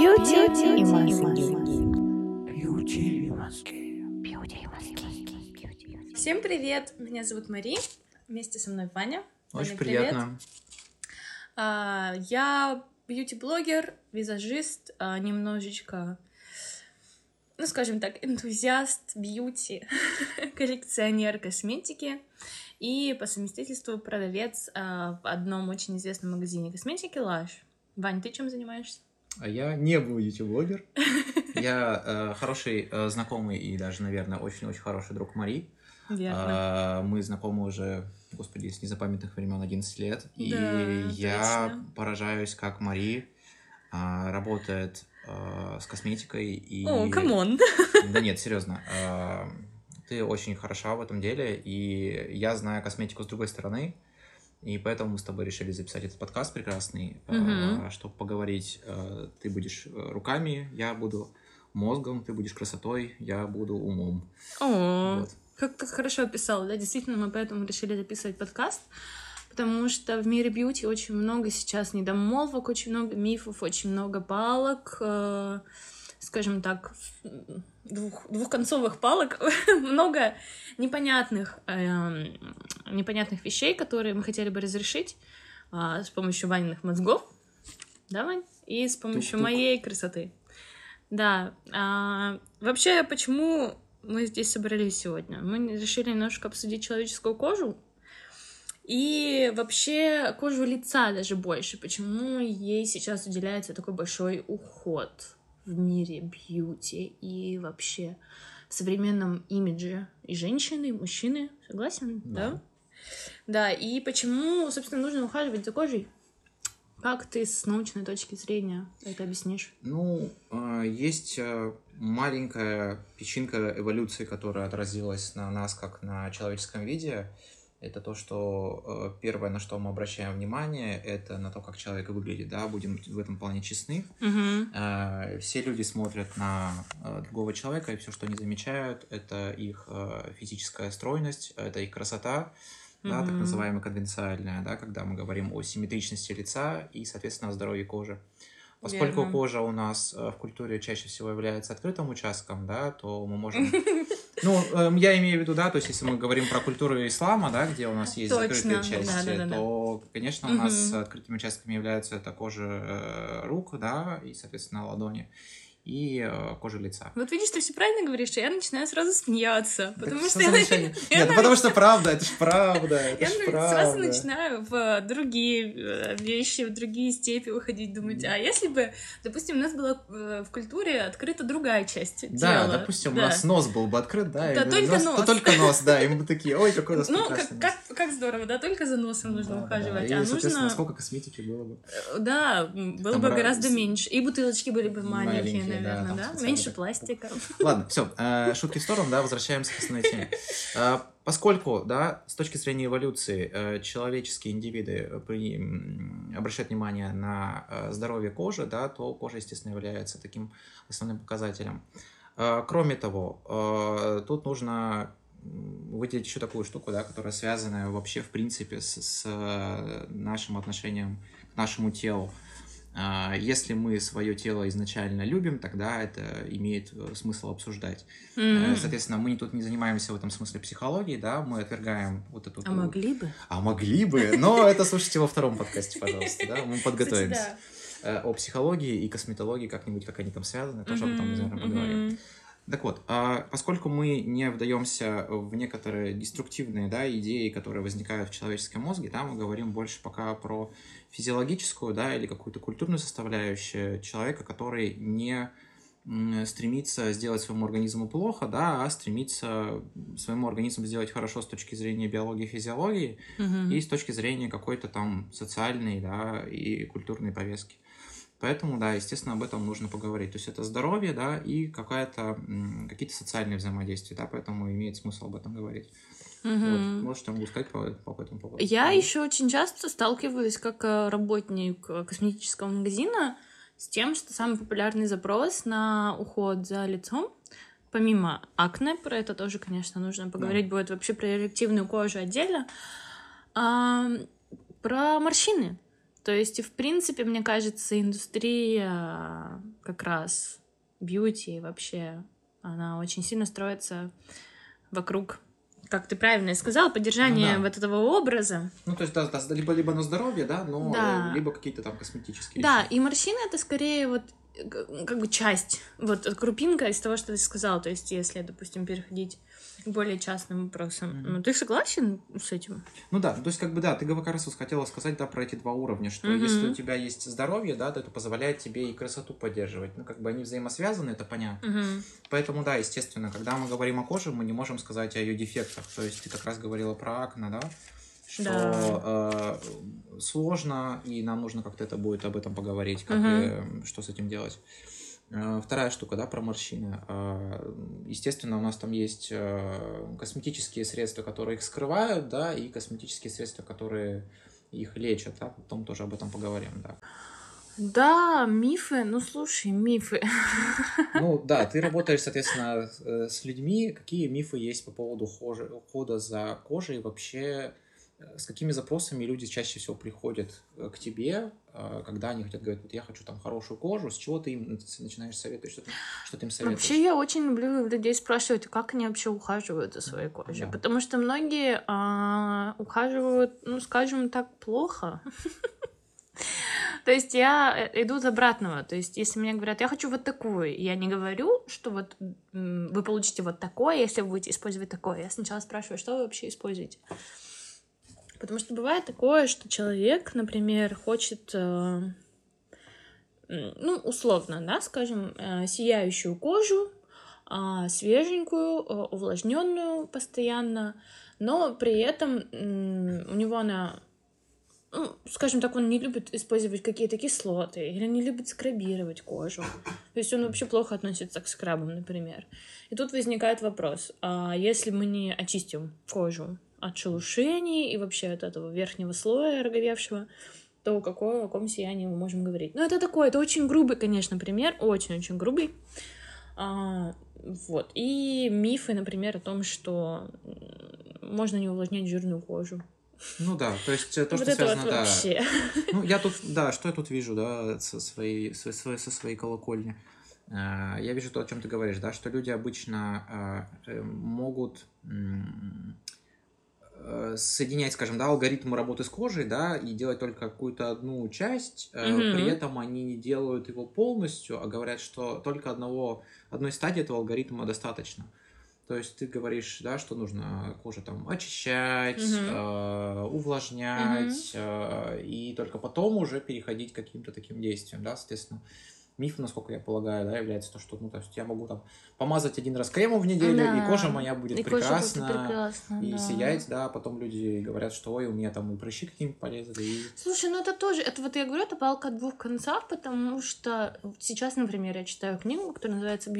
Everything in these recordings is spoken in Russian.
Бьюти и маски. Всем привет! Меня зовут Мари. Вместе со мной Ваня. Очень Ваня, приятно. А, я бьюти-блогер, визажист, а, немножечко, ну, скажем так, энтузиаст бьюти, коллекционер косметики и по совместительству продавец а, в одном очень известном магазине косметики Lush. Вань, ты чем занимаешься? А я не бьюти-блогер. Я э, хороший э, знакомый и даже, наверное, очень-очень хороший друг Мари. Верно. А, Мы знакомы уже, господи, с незапамятных времен 11 лет. И Да, я точно. поражаюсь, как Мари а, работает а, с косметикой. И... О, come on! Да нет, серьезно. а, Ты очень хороша в этом деле, и я знаю косметику с другой стороны, и поэтому мы с тобой решили записать этот подкаст прекрасный, Мгм. чтобы поговорить. а, Ты будешь э, руками, я буду мозгом, ты будешь красотой, я буду умом. О, Вот. как, как хорошо описал, да, действительно, мы поэтому решили записывать подкаст, потому что в мире бьюти очень много сейчас недомолвок, очень много мифов, очень много палок, э, скажем так, двух, двухконцовых палок, много непонятных, эм, непонятных вещей, которые мы хотели бы разрешить а, с помощью Ваниных мозгов, да, Вань? И с помощью Тук-тук. моей красоты. Да. а, вообще, почему мы здесь собрались сегодня? Мы решили немножко обсудить человеческую кожу. И вообще кожу лица даже больше. Почему ей сейчас уделяется такой большой уход в мире бьюти и вообще в современном имидже и женщины, и мужчины. Согласен? Да. Да. Да, и почему, собственно, нужно ухаживать за кожей? Как ты с научной точки зрения это объяснишь? Ну, э, есть э, маленькая песчинка эволюции, которая отразилась на нас как на человеческом виде. Это то, что э, первое, на что мы обращаем внимание, это на то, как человек выглядит, да, будем в этом плане честны. Э, Все люди смотрят на э, другого человека, и все, что они замечают, это их физическая стройность, это их красота, да, так называемая конвенциальная, да, когда мы говорим о симметричности лица и, соответственно, о здоровье кожи. Поскольку Верно. кожа у нас в культуре чаще всего является открытым участком, да, то мы можем... Ну, эм, я имею в виду, да, то есть если мы говорим про культуру ислама, да, где у нас есть Точно, закрытые части, да-да-да-да. то, конечно, у нас Мгм. открытыми участками являются кожа э, рук, да, и, соответственно, ладони, и э, кожа лица. Вот видишь, ты все правильно говоришь, а я начинаю сразу смеяться, потому Так что что я, я Нет, на- потому что правда, это ж правда, это я ж на- сразу правда. начинаю в другие э, вещи, в другие степи выходить, думать, а если бы, допустим, у нас была э, в культуре открыта другая часть Да, тела? допустим, Да. у нас нос был бы открыт, да, Да, и только нос- нос. то только нос, да, и мы бы такие, ой, какой у нас Ну, как, как, как здорово, да, только за носом нужно Да, да, ухаживать, да. И, а нужно... сколько косметики было бы. Э, Да, было Там бы ра- гораздо меньше. И бутылочки были бы маленькие, Да, наверное, да? специально Меньше пластика. Ладно, все, шутки в сторону, да, возвращаемся к основной теме. Э, Поскольку, да, с точки зрения эволюции, э, человеческие индивиды э, при- обращают внимание на э, здоровье кожи, да, то кожа, естественно, является таким основным показателем. Э, Кроме того, э, тут нужно выделить еще такую штуку, да, которая связана вообще, в принципе, с, с, э, нашим отношением к нашему телу. А, Если мы свое тело изначально любим, тогда это имеет э, смысл обсуждать. М. Соответственно, мы тут не занимаемся в этом смысле психологией, да, мы отвергаем вот эту... А могли бы? А могли бы, но это слушайте во втором подкасте, пожалуйста, да, мы подготовимся. Кстати, Э, О психологии и косметологии как-нибудь, как они там связаны, тоже об этом, наверное, поговорим. Так вот, а, поскольку мы не вдаемся в некоторые деструктивные да, идеи, которые возникают в человеческом мозге, да, мы говорим больше пока про физиологическую да, или какую-то культурную составляющую человека, который не стремится сделать своему организму плохо, да, а стремится своему организму сделать хорошо с точки зрения биологии и физиологии Мгм. и с точки зрения какой-то там социальной да, и культурной повестки. Поэтому, да, естественно, об этом нужно поговорить. То есть это здоровье, да, и какая-то, какие-то социальные взаимодействия, да, поэтому имеет смысл об этом говорить. Мгм. Вот. Может, что могу сказать по, по этому поводу? Я Мгм. еще очень часто сталкиваюсь как э, работник э, косметического магазина с тем, что самый популярный запрос на уход за лицом, помимо акне, про это тоже, конечно, нужно поговорить будет вообще про реактивную кожу отдельно, а, про морщины. То есть, в принципе, мне кажется, индустрия как раз бьюти вообще, она очень сильно строится вокруг, как ты правильно сказала, поддержания Ну да. вот этого образа. Ну, то есть, да, да, либо, либо на здоровье, да, но Да. э, либо какие-то там косметические Да, вещи. и морщины это скорее вот э, как бы часть, вот крупинка из того, что ты сказал. То есть, если, допустим, переходить к более частным вопросам. Мгм. Ну, ты согласен с этим? Ну да, то есть как бы да, ты как раз хотела сказать, да, про эти два уровня, что Мгм. если у тебя есть здоровье, да, то это позволяет тебе и красоту поддерживать. Ну, как бы они взаимосвязаны, это понятно. Мгм. Поэтому, да, естественно, когда мы говорим о коже, мы не можем сказать о ее дефектах. То есть ты как раз говорила про акне, да, что э, сложно, и нам нужно как-то это будет об этом поговорить, как Мгм. и, э, что с этим делать. Э, Вторая штука, да, про морщины. Э, Естественно, у нас там есть косметические средства, которые их скрывают, да, и косметические средства, которые их лечат, да, потом тоже об этом поговорим, да. Да, мифы, ну слушай, мифы. Ну да, ты работаешь, соответственно, с людьми. Какие мифы есть по поводу ухода за кожей? Вообще, с какими запросами люди чаще всего приходят э, к тебе, э, когда они хотят говорить, вот я хочу там хорошую кожу, с чего ты им начинаешь советовать, что ты, что ты им советуешь? Вообще, я очень люблю людей спрашивать, как они вообще ухаживают за своей кожей. Да. Потому что многие а, ухаживают, ну, скажем так, плохо. То есть я э, иду от обратного. То есть если мне говорят, я хочу вот такую, я не говорю, что вот вы получите вот такое, если вы будете использовать такое. Я сначала спрашиваю, что вы вообще используете. Потому что бывает такое, что человек, например, хочет, э, ну, условно, да, скажем, э, сияющую кожу, а, свеженькую, э, увлажненную постоянно, но при этом у него она, ну, скажем так, он не любит использовать какие-то кислоты или не любит скрабировать кожу. То есть он вообще плохо относится к скрабам, например. И тут возникает вопрос, а если мы не очистим кожу от шелушений и вообще от этого верхнего слоя роговевшего, то какое, о каком сиянии мы можем говорить? Ну, это такой, это очень грубый, конечно, пример, очень-очень грубый. А, вот. И мифы, например, о том, что можно не увлажнять жирную кожу. Ну да, то есть э, то, вот что связано, вот да. вообще. Ну, я тут, да, что я тут вижу, да, со своей, со своей, со своей колокольни. А, Я вижу то, о чем ты говоришь, да, что люди обычно э, могут э, соединять, скажем, да, алгоритмы работы с кожей, да, и делать только какую-то одну часть, э, Мгм. при этом они не делают его полностью, а говорят, что только одного, одной стадии этого алгоритма достаточно. То есть ты говоришь, да, что нужно кожу там очищать, Мгм. э, увлажнять, э, и только потом уже переходить к каким-то таким действиям, да, соответственно. Миф, насколько я полагаю, да, является то, что, ну, то есть я могу там помазать один раз кремом в неделю, Да. и кожа моя будет И кожа будет прекрасна, прекрасна, и да. сиять, да, потом люди говорят, что ой, у меня там и прыщи какие-нибудь полезли, и... Слушай, ну это тоже, это вот я говорю, это палка о двух концах, потому что сейчас, например, я читаю книгу, которая называется.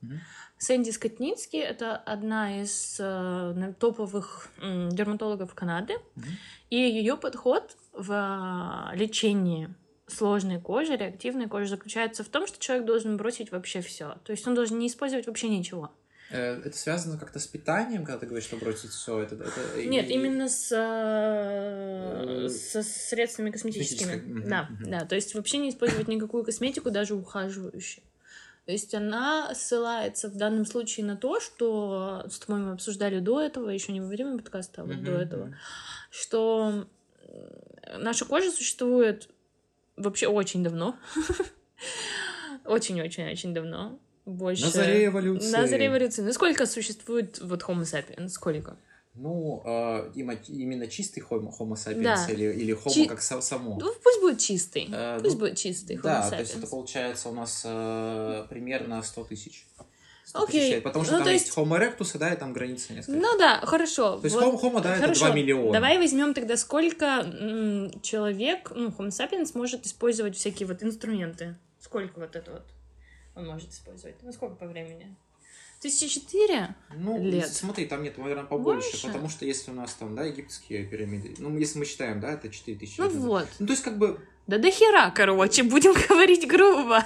Мгм. Сэнди Скотницки — это одна из э, топовых м, дерматологов Канады, Мгм. и ее подход в а, лечении сложной кожи, реактивной кожи заключается в том, что человек должен бросить вообще все. То есть он должен не использовать вообще ничего. Э, Это связано как-то с питанием, когда ты говоришь, что бросить все это, это- Нет, и- именно с, э, Э, со средствами косметическими. Да, мгм. да. То есть вообще не использовать никакую косметику, даже ухаживающую. То есть она ссылается в данном случае на то, что с тобой мы обсуждали до этого, еще не во время подкаста, а вот Мгм, до этого, что наша кожа существует вообще очень давно. Очень-очень-очень давно. Больше... На заре эволюции. На заре эволюции. Ну сколько существует вот Homo sapiens? Сколько? Ну, э, именно чистый homo, homo sapiens Да. или, или homo Чи- как са- само. Ну, пусть будет чистый. Э, Пусть ну, будет чистый Homo Да, sapiens. то есть это получается у нас э, примерно 100 тысяч. 100 Окей. потому что Ну, там то есть есть- Homo erectus, да, и там граница несколько. Ну да, хорошо. то есть вот. Homo, да, это Хорошо, 2 миллиона. Давай возьмем тогда, сколько человек, ну, Homo sapiens может использовать всякие вот инструменты. Сколько вот это вот он может использовать? Ну, сколько по времени? Тысяча четыре? Ну, лет. смотри, там нет, наверное, побольше, Больше? потому что если у нас там, да, египетские пирамиды, ну, если мы считаем, да, это 4000 Ну лет вот. Ну, то есть, как бы... Да до хера, короче, будем говорить грубо.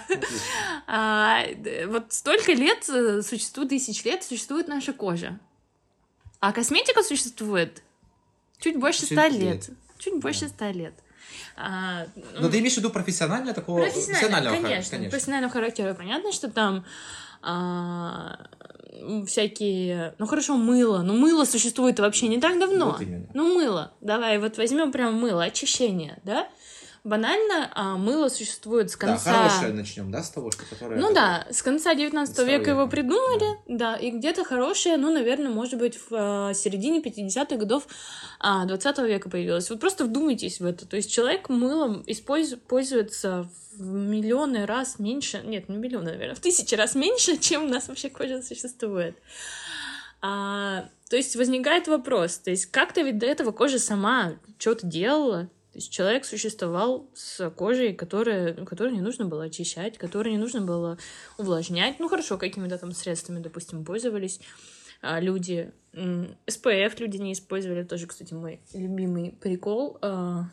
А, вот столько лет э, существует, тысяч лет существует наша кожа. А косметика существует чуть больше ста 70 лет. лет. Чуть больше Да. ста лет. А, Но ну, ты имеешь в виду профессионально такого профессионально, профессионального хар- конечно, профессионального характера. Понятно, что там а, всякие... Ну, хорошо, мыло. Ну, мыло существует вообще не так давно. Вот именно. Ну, мыло. Давай вот возьмем прям мыло, очищение, да? Банально, а, мыло существует с Да, конца... хорошее начнем, да, с того, что которое... Ну да, с конца 19 Старого века его придумали, да, и где-то хорошее, ну, наверное, может быть, в э, середине 50-х годов а, 20 века появилось. Вот просто вдумайтесь в это. То есть человек мылом использ- пользуется в миллионы раз меньше, нет, не миллионы, наверное, в тысячи раз меньше, чем у нас вообще кожа существует. А, то есть возникает вопрос, то есть как-то ведь до этого кожа сама что-то делала, то есть человек существовал с кожей, которая, которую не нужно было очищать, которую не нужно было увлажнять. Ну хорошо, какими-то там средствами, допустим, пользовались а, люди. СПФ люди не использовали, тоже, кстати, мой любимый прикол. а,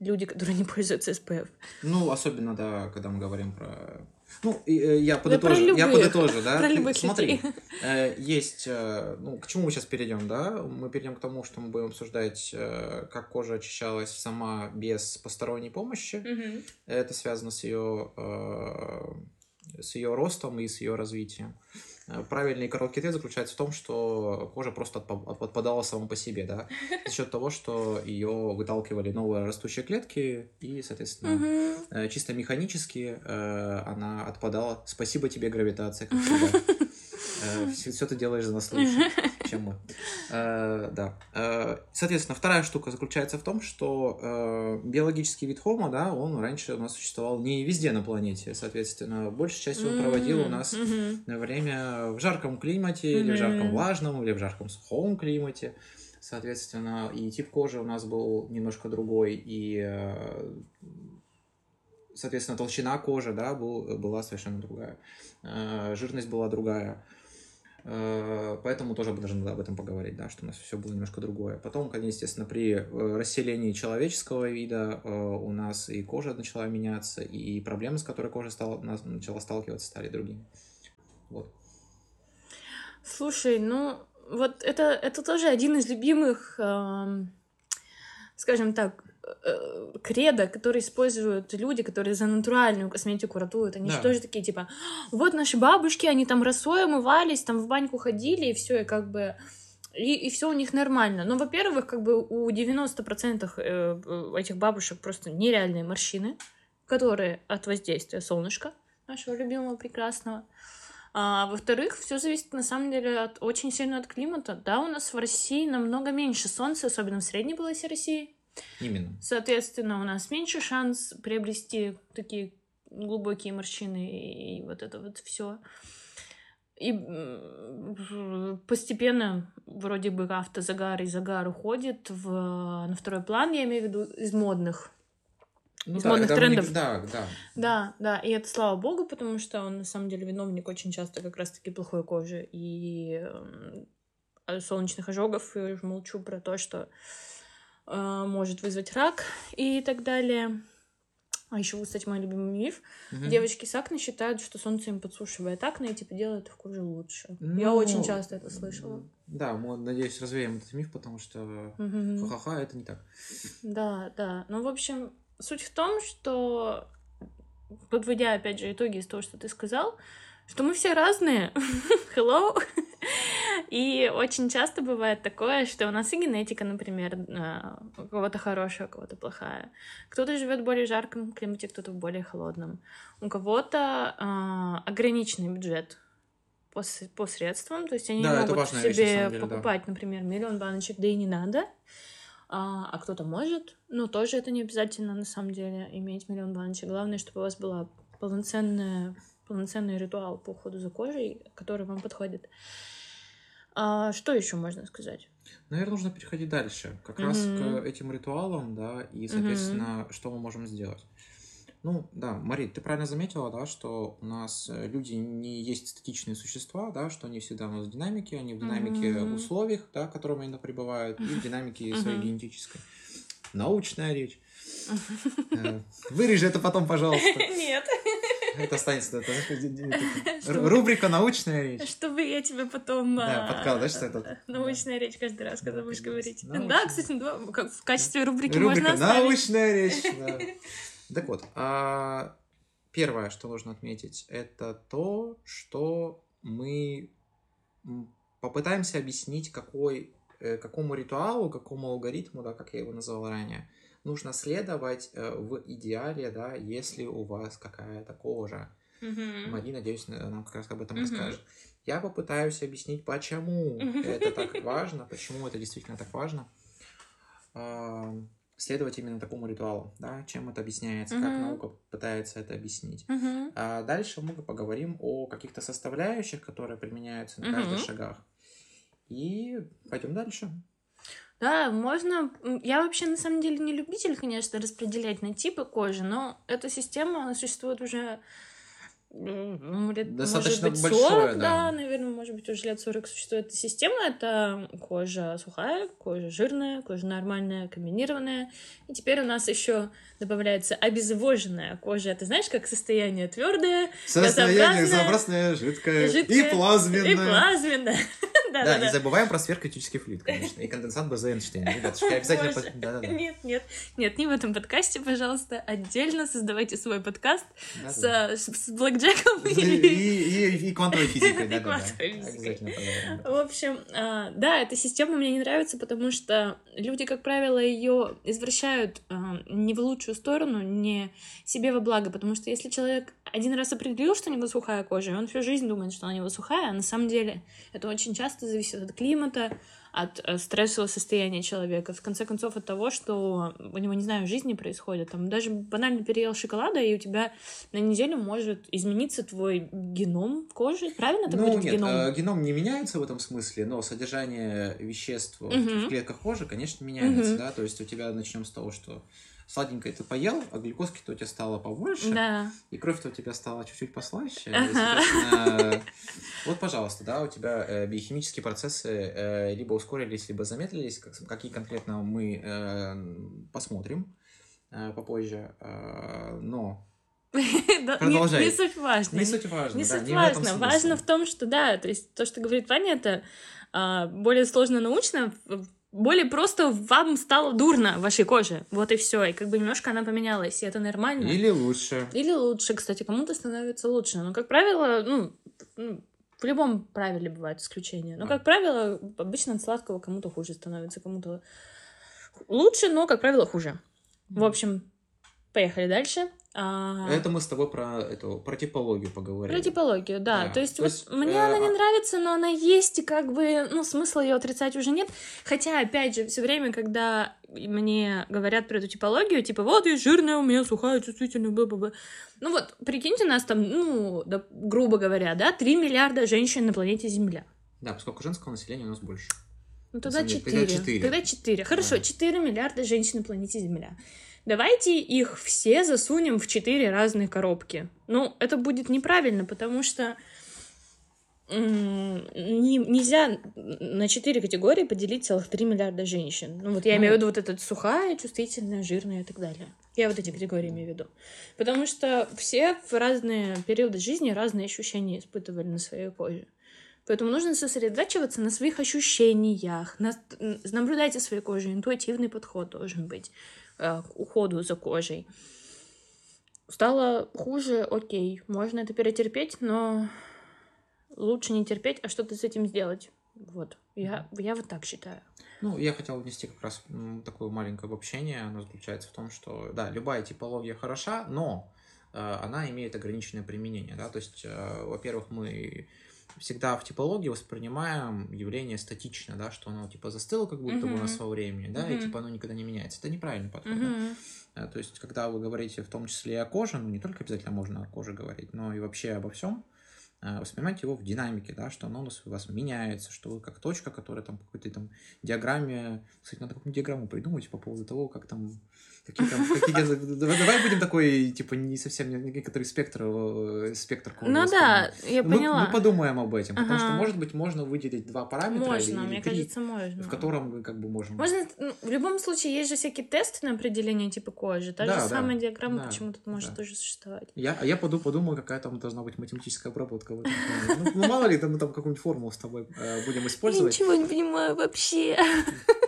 Люди, которые не пользуются СПФ. Ну, особенно, да, когда мы говорим про... Ну, э, я Да подытожу, я любых, подытожу, да. про любых Смотри, людей. э, есть, э, ну, к чему мы сейчас перейдем, да? Мы перейдем к тому, что мы будем обсуждать, как кожа очищалась сама без посторонней помощи. Мгм. Это связано с ее, с ее ростом и с ее развитием. Э, Правильный короткий ответ заключается в том, что кожа просто отпа- отпадала сама по себе, да, за счет того, что ее выталкивали новые растущие клетки, и, соответственно, э, чисто механически э, она отпадала. Спасибо тебе, гравитация, как всегда. Все, ты делаешь за нас лучше, чем мы. Э, да. Э, Соответственно, вторая штука заключается в том, что э, биологический вид Homo, да, он раньше у нас существовал не везде на планете. Соответственно, большей частью он проводил у нас время в жарком климате, или в жарком влажном, или в жарком сухом климате. Соответственно, и тип кожи у нас был немножко другой, и, соответственно, толщина кожи, да, был, была совершенно другая. Жирность была другая. Э, Поэтому тоже мы должны об этом поговорить, да, что у нас все было немножко другое. Потом, конечно, естественно, при э, расселении человеческого вида э, у нас и кожа начала меняться, и проблемы, с которой кожа стала, начала сталкиваться, стали другими. Вот. Слушай, ну вот это, это тоже один из любимых, эм, скажем так, э, кредо, которые используют люди, которые за натуральную косметику ратуют. Они же Да. тоже такие, типа, вот наши бабушки, они там росой умывались, там в баньку ходили, и все, и как бы... И, и все у них нормально. Но, во-первых, как бы у 90% э, э, этих бабушек просто нереальные морщины, которые от воздействия солнышка нашего любимого, прекрасного. А, во-вторых, все зависит на самом деле от, очень сильно от климата. Да, у нас в России намного меньше солнца, особенно в средней полосе России. Именно. Соответственно, у нас меньше шанс приобрести такие глубокие морщины и, вот это вот все. И постепенно вроде бы автозагар и загар уходит в, на второй план, я имею в виду из модных Ну Из модных это мы не- трендов. Да, да. да, да, и это слава богу, потому что он на самом деле виновник очень часто как раз-таки плохой кожи и солнечных ожогов, и уже молчу про то, что может вызвать рак и так далее. А еще, кстати, мой любимый миф. Мгм. Девочки с акне считают, что солнце им подсушивает акне и типа делает их кожу лучше. Я Ну, очень часто это слышала. Да, мы, надеюсь, развеем этот миф, потому что Мгм. ха-ха-ха, это не так. Да, да. Ну, в общем, суть в том, что, подводя, опять же, итоги из того, что ты сказал, что мы все разные. Hello. И очень часто бывает такое, что у нас и генетика, например, а, у кого-то хорошая, у кого-то плохая. Кто-то живет в более жарком климате, кто-то в более холодном. У кого-то а, ограниченный бюджет по, по средствам, то есть они Да, не могут вещь, себе самом деле, да. покупать, например, миллион баночек, да и не надо. А, а кто-то может, но тоже это не обязательно на самом деле иметь миллион баночек. Главное, чтобы у вас была полноценная, полноценный ритуал по уходу за кожей, который вам подходит. А, что еще можно сказать? Наверное, нужно переходить дальше, как раз Мгм. к этим ритуалам, да, и, соответственно, что мы можем сделать. Ну, да, Марит, ты правильно заметила, да, что у нас э, люди не есть статичные существа, да, что они всегда у нас в динамике, они в динамике Мгм. условий, да, в которых они пребывают, и в динамике своей Мгм. генетической. Научная речь. Э, Вырежи это потом, пожалуйста. Нет. Это останется. это, это, рубрика «Научная речь». Чтобы я тебе потом... Да, подкал, да, что это? Научная речь каждый раз, когда Да, будешь говорить. Да, кстати, в качестве рубрики можно оставить. «Научная речь». да. Так вот, а, первое, что нужно отметить, это то, что мы попытаемся объяснить, какой, э, какому ритуалу, какому алгоритму, да, как я его назвал ранее, нужно следовать э, в идеале, да, если у вас какая-то кожа. Мгм. Мари, надеюсь, на- нам как раз об этом Мгм. расскажет. Я попытаюсь объяснить, почему это так важно, почему это действительно так важно. Следовать именно такому ритуалу, да, чем это объясняется, как Мгм. наука пытается это объяснить. Мгм. А дальше мы поговорим о каких-то составляющих, которые применяются на каждых Мгм. шагах. И пойдем дальше. Да, можно... Я вообще, на самом деле, не любитель, конечно, распределять на типы кожи, но эта система, она существует уже лет, Достаточно может быть, большое, 40, да. да, наверное, может быть, уже лет 40 существует эта система. Это кожа сухая, кожа жирная, кожа нормальная, комбинированная. И теперь у нас еще добавляется обезвоженная кожа. Ты знаешь, как состояние твердое Состояние газообразное, жидкое, жидкое и плазменное. и плазменное. Да, не забываем про сверхкритический флюид, конечно, и конденсат БЗ Эйнштейна. Ребятушки, обязательно... Боже. по- Да-да-да. Нет, нет, нет, не в этом подкасте, пожалуйста. Отдельно создавайте свой подкаст Да-да. с, с блэкджеком И, и... и- и квантовой физикой, И да, да, физикой. В общем, а, да, эта система мне не нравится, потому что люди, как правило, ее извращают а, не в лучшую сторону, не себе во благо, потому что если человек один раз определил, что у него сухая кожа, и он всю жизнь думает, что она у него сухая, а на самом деле это очень часто зависит от климата, от э, стрессового состояния человека, в конце концов от того, что у него, не знаю, в жизни происходит. Там даже банально переел шоколада, и у тебя на неделю может измениться твой геном кожи. Правильно так Ну, говорить? нет, геном? э, геном не меняется в этом смысле, но содержание веществ в- Мгм. в клетках кожи, конечно, меняется, Мгм. да, то есть у тебя начнем с того, что сладенькое ты поел, а глюкозки-то у тебя стало побольше, Да. и кровь-то у тебя стала чуть-чуть послаще. Ага. Вот, пожалуйста, да, у тебя э, биохимические процессы э, либо ускорились, либо замедлились, как- какие конкретно мы э, посмотрим попозже, но Да, не- Продолжай. Не суть важно. не суть важно, Не да, суть не важно. Важно в том, что да, то есть то, что говорит Ваня, это а, более сложно научно, более просто вам стало дурно вашей коже. Вот и все. И как бы немножко она поменялась, и это нормально. Или лучше. Или лучше, кстати, кому-то становится лучше. Но, как правило, ну, ну, в любом правиле бывают исключения. Но, как правило, обычно от сладкого кому-то хуже становится, кому-то лучше, но, как правило, хуже. В общем, поехали дальше. А, Это мы с тобой про эту про типологию поговорили. Про типологию, да. Да. То есть, То вот есть, мне э, она не а- нравится, но она есть, и как бы, ну, смысла ее отрицать уже нет. Хотя, опять же, все время, когда мне говорят про эту типологию, типа, вот я жирная, у меня сухая, чувствительная, бла-бла-бла. Ну вот, прикиньте, нас там, ну, да, грубо говоря, да, 3 миллиарда женщин на планете Земля. Да, поскольку женского населения у нас больше. Ну, тогда самом деле, 4. тогда четыре. Тогда 4. Хорошо. 4 миллиарда женщин на планете Земля. Давайте их все засунем в 4 разные коробки. Ну, это будет неправильно, потому что не- нельзя на 4 категории поделить целых 3 миллиарда женщин. Ну, вот я Ну. имею в виду вот этот сухая, чувствительная, жирная и так далее. Я вот эти категории имею в виду. Потому что все в разные периоды жизни разные ощущения испытывали на своей коже. Поэтому нужно сосредотачиваться на своих ощущениях, на- наблюдайте своей кожей, интуитивный подход должен быть э, к уходу за кожей. Стало хуже, окей, можно это перетерпеть, но лучше не терпеть, а что-то с этим сделать. Вот, я, я вот так считаю. Ну, я хотел внести как раз такое маленькое обобщение. Оно заключается в том, что, да, любая типология хороша, но э, она имеет ограниченное применение, да, то есть, э, во-первых, мы всегда в типологии воспринимаем явление статично, да, что оно типа застыло как будто бы у нас Мгм. во времени, да, и Мгм. типа оно никогда не меняется. Это неправильный подход. да. Мгм. Э, То есть, когда вы говорите в том числе и о коже, ну, не только обязательно можно о коже говорить, но и вообще обо всем, э, воспринимать его в динамике, да, что оно у нас у вас меняется, что вы как точка, которая там какой-то там диаграмме, кстати, надо какую-нибудь диаграмму придумать по поводу того, как там Какие там, какие, давай, будем такой, типа, не совсем некоторый спектр, э, спектр. Ну да, я мы, поняла. Мы подумаем об этом, потому Ага. что, может быть, можно выделить два параметра Можно, или мне три, кажется, можно. в котором как бы можем... Можно, ну, в любом случае, есть же всякие тесты на определение типа кожи. Та Да, же да, самая диаграмма да, почему-то может да. тоже существовать. Я, а я поду, подумаю, какая там должна быть математическая обработка. Ну, ну, мало ли, там, мы там какую-нибудь формулу с тобой э, будем использовать. Ничего не понимаю вообще.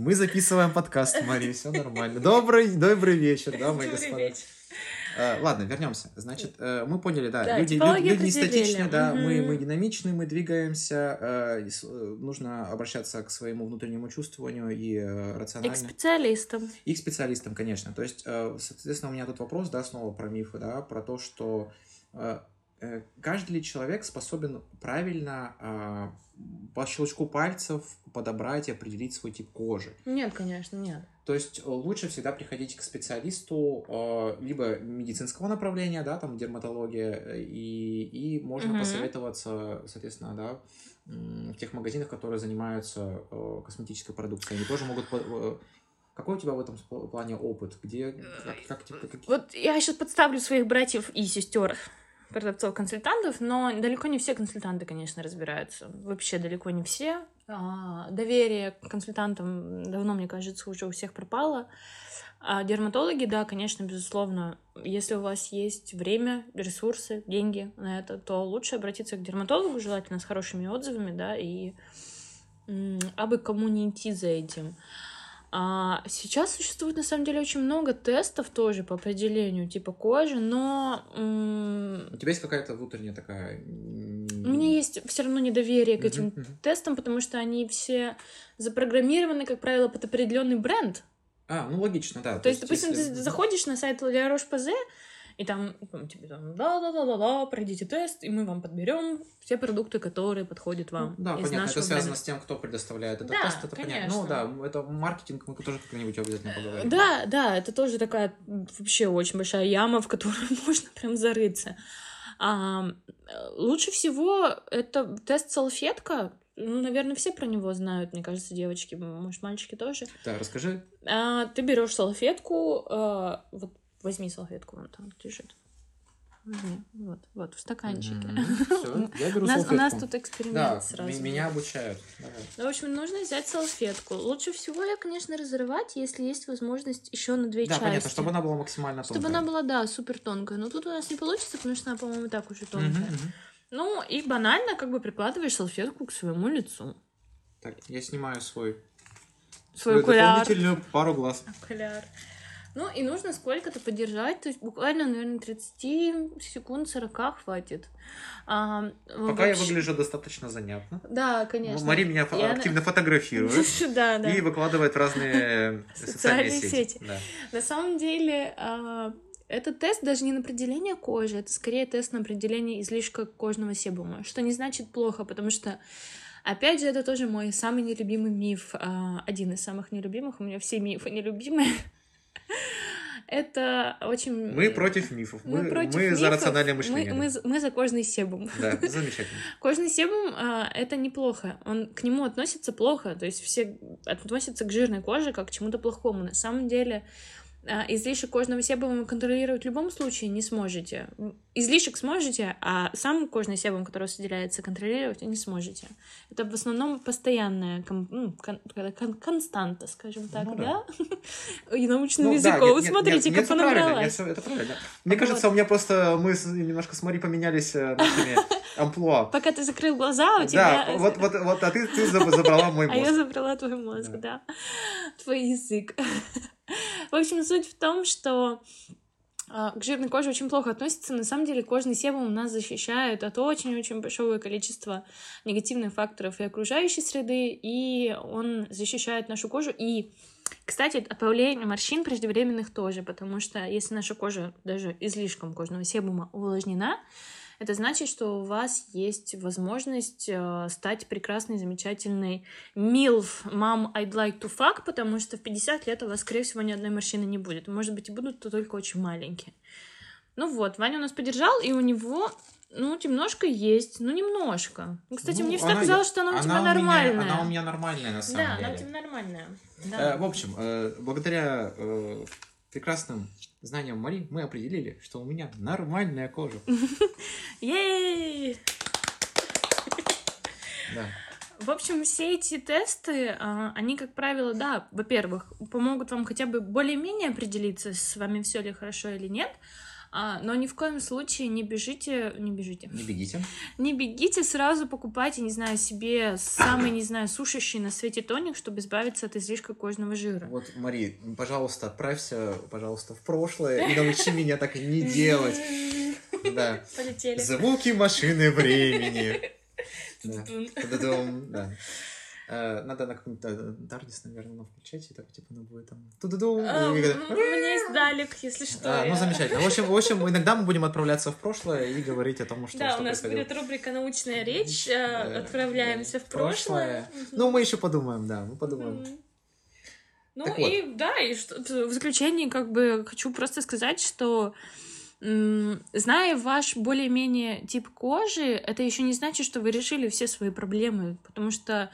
Мы записываем подкаст, Мария, все нормально. Добрый, добрый вечер, да, мои господа. Э, Ладно, вернемся. Значит, э, мы поняли, да, Да, люди, люди, люди не статичны, да, мы, мы динамичны, мы двигаемся, э, и нужно обращаться к своему внутреннему чувствованию и э, И рационально. к специалистам. И к специалистам, конечно. То есть, соответственно, у меня тут вопрос, да, снова про мифы, да, про то, что каждый ли человек способен правильно э, по щелчку пальцев подобрать и определить свой тип кожи. Нет, конечно, нет. То есть э, лучше всегда приходить к специалисту э, либо медицинского направления, да, там дерматология, э, и, и можно Мгм. посоветоваться, соответственно, да, в тех магазинах, которые занимаются э, косметической продукцией. Они тоже могут... э, Какой у тебя в этом плане опыт? Где, как, как, типа, какие- Вот я сейчас подставлю своих братьев и сестер продавцов-консультантов, но далеко не все консультанты, конечно, разбираются. Вообще далеко не все. А, доверие к консультантам давно, мне кажется, уже у всех пропало. А дерматологи, да, конечно, безусловно, если у вас есть время, ресурсы, деньги на это, то лучше обратиться к дерматологу, желательно с хорошими отзывами, да, и м, абы кому не идти за этим. А сейчас существует на самом деле очень много тестов тоже по определению типа кожи, но У тебя есть какая-то внутренняя такая... у меня есть все равно недоверие к этим тестам, потому что они все запрограммированы, как правило, под определенный бренд. А, ну логично, да. То есть, допустим, если- ты заходишь на сайт La Roche-Posay, и там, там тебе там, да-да-да-да-да, пройдите тест, и мы вам подберем все продукты, которые подходят вам. Ну, да, из понятно, это связано бренда. с тем, кто предоставляет этот Да, тест, это понятно. Ну конечно. да, это маркетинг, мы тоже как-нибудь обязательно поговорим. Да, да, это тоже такая вообще очень большая яма, в которую можно прям зарыться. А, лучше всего это тест салфетка. Ну, наверное, все про него знают, мне кажется, девочки, может, мальчики тоже. Да, расскажи. А, ты берешь салфетку, а, вот возьми салфетку, вон там лежит. Возьми, вот, вот, в стаканчике. Все, я беру У нас, у нас тут эксперимент Да, сразу. м- меня обучают. Давай. Ну, в общем, нужно взять салфетку. Лучше всего ее, конечно, разрывать, если есть возможность еще на две Да, части. понятно, чтобы она была максимально Чтобы тонкая. она была, да, супер тонкая. Но тут у нас не получится, потому что она, по-моему, так уже тонкая. мгм. Ну, и банально как бы прикладываешь салфетку к своему лицу. Так, я снимаю свой, Свой окуляр. дополнительную пару глаз. Окуляр. Ну, и нужно сколько-то подержать, то есть буквально, наверное, 30 секунд, 40 хватит. А, Пока я вообще- выгляжу достаточно занятно. Да, конечно. Мари меня Я- активно фотографирует Да, да. и выкладывает в разные социальные Социальные сети. сети. Да. На самом деле, а, этот тест даже не на определение кожи, это скорее тест на определение излишка кожного себума, что не значит плохо, потому что, опять же, это тоже мой самый нелюбимый миф, а, один из самых нелюбимых, у меня все мифы нелюбимые. Это очень... Мы против мифов. Мы, против мы за мифов, рациональное мы- мышление. Мы, за- мы за кожный себум. Да, замечательно. Кожный себум а, это неплохо. Он к нему относится плохо. То есть все относятся к жирной коже как к чему-то плохому. На самом деле излишек кожного себума вы контролировать в любом случае не сможете. Излишек сможете, а сам кожный себум, который выделяется, контролировать не сможете. Это в основном постоянная кон- ну, кон- кон- константа, скажем так, Ну да? И научным Ну, языком. нет, смотрите, нет, как нет, нет, всё- это правильно. Мне Вот. кажется, у меня просто мы немножко с Мари поменялись э, нашими амплуа. Пока ты закрыл глаза, у тебя... Да, вот, вот, вот, а ты, ты заб- забрала мой А я мозг. забрала твой мозг, да. Твой язык. В общем, суть в том, что а, к жирной коже очень плохо относится. На самом деле кожный себум нас защищает от очень-очень большого количества негативных факторов и окружающей среды, и он защищает нашу кожу. И, кстати, от появления морщин преждевременных тоже, потому что если наша кожа даже излишком кожного себума увлажнена, это значит, что у вас есть возможность э, стать прекрасной, замечательной MILF, Mom, I'd like to fuck, потому что в 50 лет у вас, скорее всего, ни одной морщины не будет. Может быть, и будут, то только очень маленькие. Ну вот, Ваня у нас поддержал, и у него Ну, немножко есть, ну, немножко. Кстати, Ну, мне всегда она- казалось, что она у тебя меня- нормальная. она у меня нормальная, на самом Да, деле. она у тебя нормальная. Э, Да. В общем, э, благодаря э, прекрасным знаниям Мари мы определили, что у меня нормальная кожа. Ей! Да. В общем, все эти тесты, а, они, как правило, да, во-первых, помогут вам хотя бы более-менее определиться, с вами все ли хорошо или нет, но ни в коем случае не бежите, не бежите, Не бегите. не бегите сразу покупайте, не знаю, себе самый, не знаю, сушащий на свете тоник, чтобы избавиться от излишка кожного жира. Вот, Мари, пожалуйста, отправься, пожалуйста, в прошлое и научи меня так не делать. Да. Полетели. Звуки машины времени. Да. Э, Надо на каком-то Тардис, наверное, ну, включать, и так, типа, ну, будет там... А, и У когда- меня есть Далек, если что. А, ну, замечательно. В общем, в общем, иногда мы будем отправляться в прошлое и говорить о том, что Да, у нас будет рубрика «Научная речь». э, Э, Отправляемся в прошлое. Ну, мы еще подумаем, да, мы подумаем. Ну Так и да, и что, в заключение как бы хочу просто сказать, что зная ваш более-менее тип кожи, это еще не значит, что вы решили все свои проблемы, потому что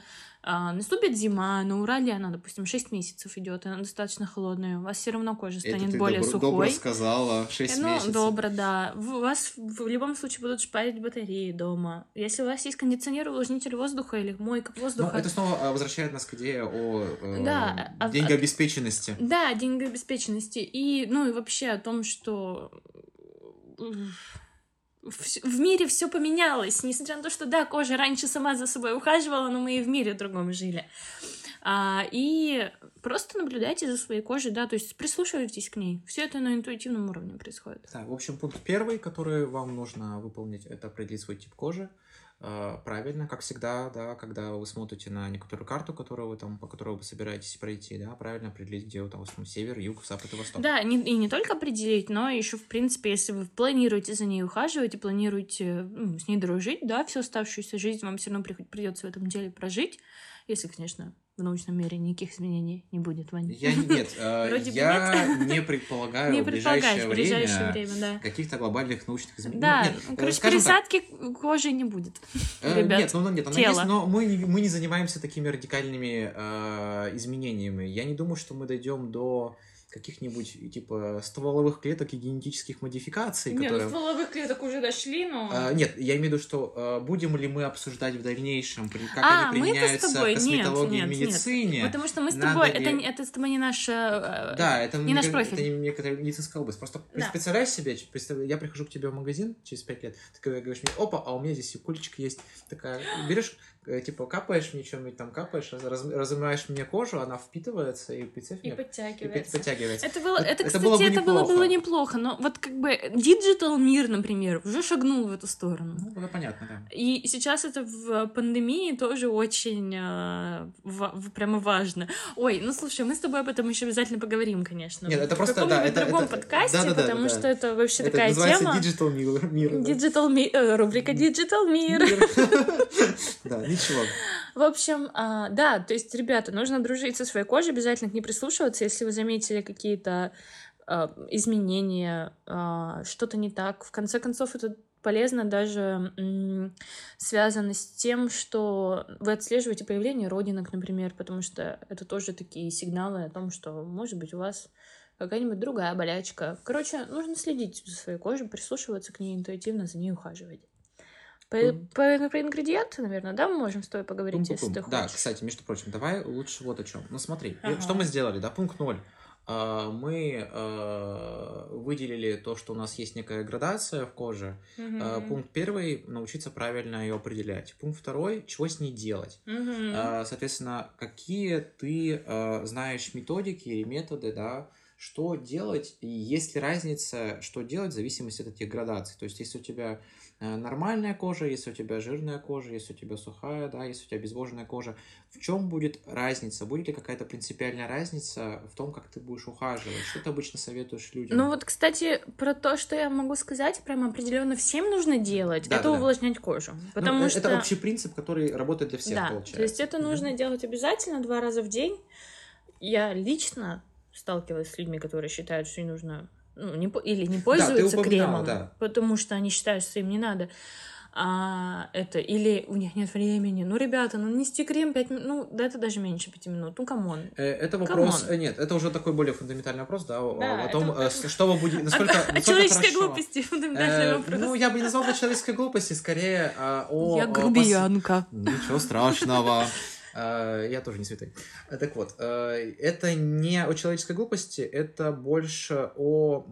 наступит зима, на Урале она, допустим, 6 месяцев идет, она достаточно холодная, у вас все равно кожа станет более сухой. сказала, 6 ну, добро, да. У вас в любом случае будут шпарить батареи дома. Если у вас есть кондиционер, увлажнитель воздуха или мойка Ну, воздуха, это снова а, возвращает нас к идее о э, Да, а- деньгообеспеченности. Да, деньгообеспеченности. И, ну, и вообще о том, что м, в мире все поменялось, несмотря на то, что, да, кожа раньше сама за собой ухаживала, но мы и в мире другом жили. А, и просто наблюдайте за своей кожей, да, то есть прислушивайтесь к ней. Все это на интуитивном уровне происходит. Да, в общем, пункт первый, который вам нужно выполнить, это определить свой тип кожи. Э, Правильно, как всегда, да, когда вы смотрите на некоторую карту, которую вы там, по которой вы собираетесь пройти, да, правильно определить, где вы там, основном, север, юг, запад и восток. Да, не- и не только определить, но еще, в принципе, если вы планируете за ней ухаживать и планируете ну, с ней дружить, да, всю оставшуюся жизнь вам все равно придется в этом деле прожить, если, конечно, в научном мире никаких изменений не будет, Ваня. Я не- нет, э, я не предполагаю Не в ближайшее время каких-то глобальных научных изменений. Да, ну, э, короче, пересадки кожи не будет. Э, ребят, Нет, ну, ну, нет, она есть, но мы не, занимаемся такими радикальными э, изменениями. Я не думаю, что мы дойдем до каких-нибудь типа стволовых клеток и генетических модификаций, Не, ну которые... стволовых клеток уже дошли, но... А, нет, я имею в виду, что а, будем ли мы обсуждать в дальнейшем, как А, они применяются в нет, косметологии нет, и нет. медицине. Потому что мы с тобой, ли- это, не- это с тобой не наш... э, Да, это не наш профиль. Это не некоторая медицинская область. Просто Да. представляешь себе, представь, я прихожу к тебе в магазин через 5 лет, ты говоришь мне, опа, а у меня здесь и кулечка есть. Такая, берешь, э, типа, капаешь мне что-нибудь там, капаешь, раз- раз- размываешь мне кожу, она впитывается, и представь И мне, и подтягивается. подтягивается. Это было, это, это кстати, было бы это было, неплохо. было неплохо, но вот как бы digital мир, например, уже шагнул в эту сторону. Ну, это понятно, да. И сейчас это в пандемии тоже очень э, в- прямо важно. Ой, ну слушай, мы с тобой об этом еще обязательно поговорим, конечно. Нет, это в просто, каком-нибудь да, это- другом это- подкасте, да-да-да, потому да. что это вообще это такая называется тема. digital мир. мир, да. Digital ми- э, рубрика Digital мир. Да, ничего. В общем, а, да, то есть, ребята, нужно дружить со своей кожей, обязательно к ней прислушиваться, если вы заметили какие-то а, изменения, а, что-то не так. В конце концов, это полезно даже связано с тем, что вы отслеживаете появление родинок, например, потому что это тоже такие сигналы о том, что, может быть, у вас какая-нибудь другая болячка. Короче, нужно следить за своей кожей, прислушиваться к ней интуитивно, за ней ухаживать. Мгм. по- про ингредиенты, наверное, да, мы можем с тобой поговорить, если ты Пум-пум-пум. Да, хочешь. кстати, между прочим, давай лучше вот о чем. Ну смотри, Ага. что мы сделали, да, пункт ноль. А, Мы а, выделили то, что у нас есть некая градация в коже. А, Пункт первый — научиться правильно ее определять. Пункт второй — чего с ней делать. А, Соответственно, какие ты а, знаешь методики и методы, да, что делать, и есть ли разница, что делать в зависимости от этих градаций. То есть, если у тебя э, нормальная кожа, если у тебя жирная кожа, если у тебя сухая, да, если у тебя обезвоженная кожа, в чем будет разница? Будет ли какая-то принципиальная разница в том, как ты будешь ухаживать? Что ты обычно советуешь людям? Ну вот, кстати, про то, что я могу сказать, прямо определенно всем нужно делать, Да, это да, да. увлажнять кожу. Ну, Потому э, что... Это общий принцип, который работает для всех, да, получается. то есть это Мгм. нужно делать обязательно два раза в день. Я лично сталкивалась с людьми, которые считают, что им нужно ну, не, или не пользуются упоминала, кремом, да. потому что они считают, что им не надо. А, это или у них нет времени. Ну, ребята, ну нести крем 5 минут, ну, да это даже меньше 5 минут. Ну, come on. Э, Это вопрос... Come on. э, Нет, это уже такой более фундаментальный вопрос, да, Да, о том, это- что вы будете... Насколько, О насколько человеческой хорошо. глупости, фундаментальный Э, вопрос. Ну, я бы не назвал это человеческой глупости, скорее а, о... Я о пос- грубиянка. Ничего страшного. Э, Я тоже не святой. Э, Так вот, э, это не о человеческой глупости, это больше о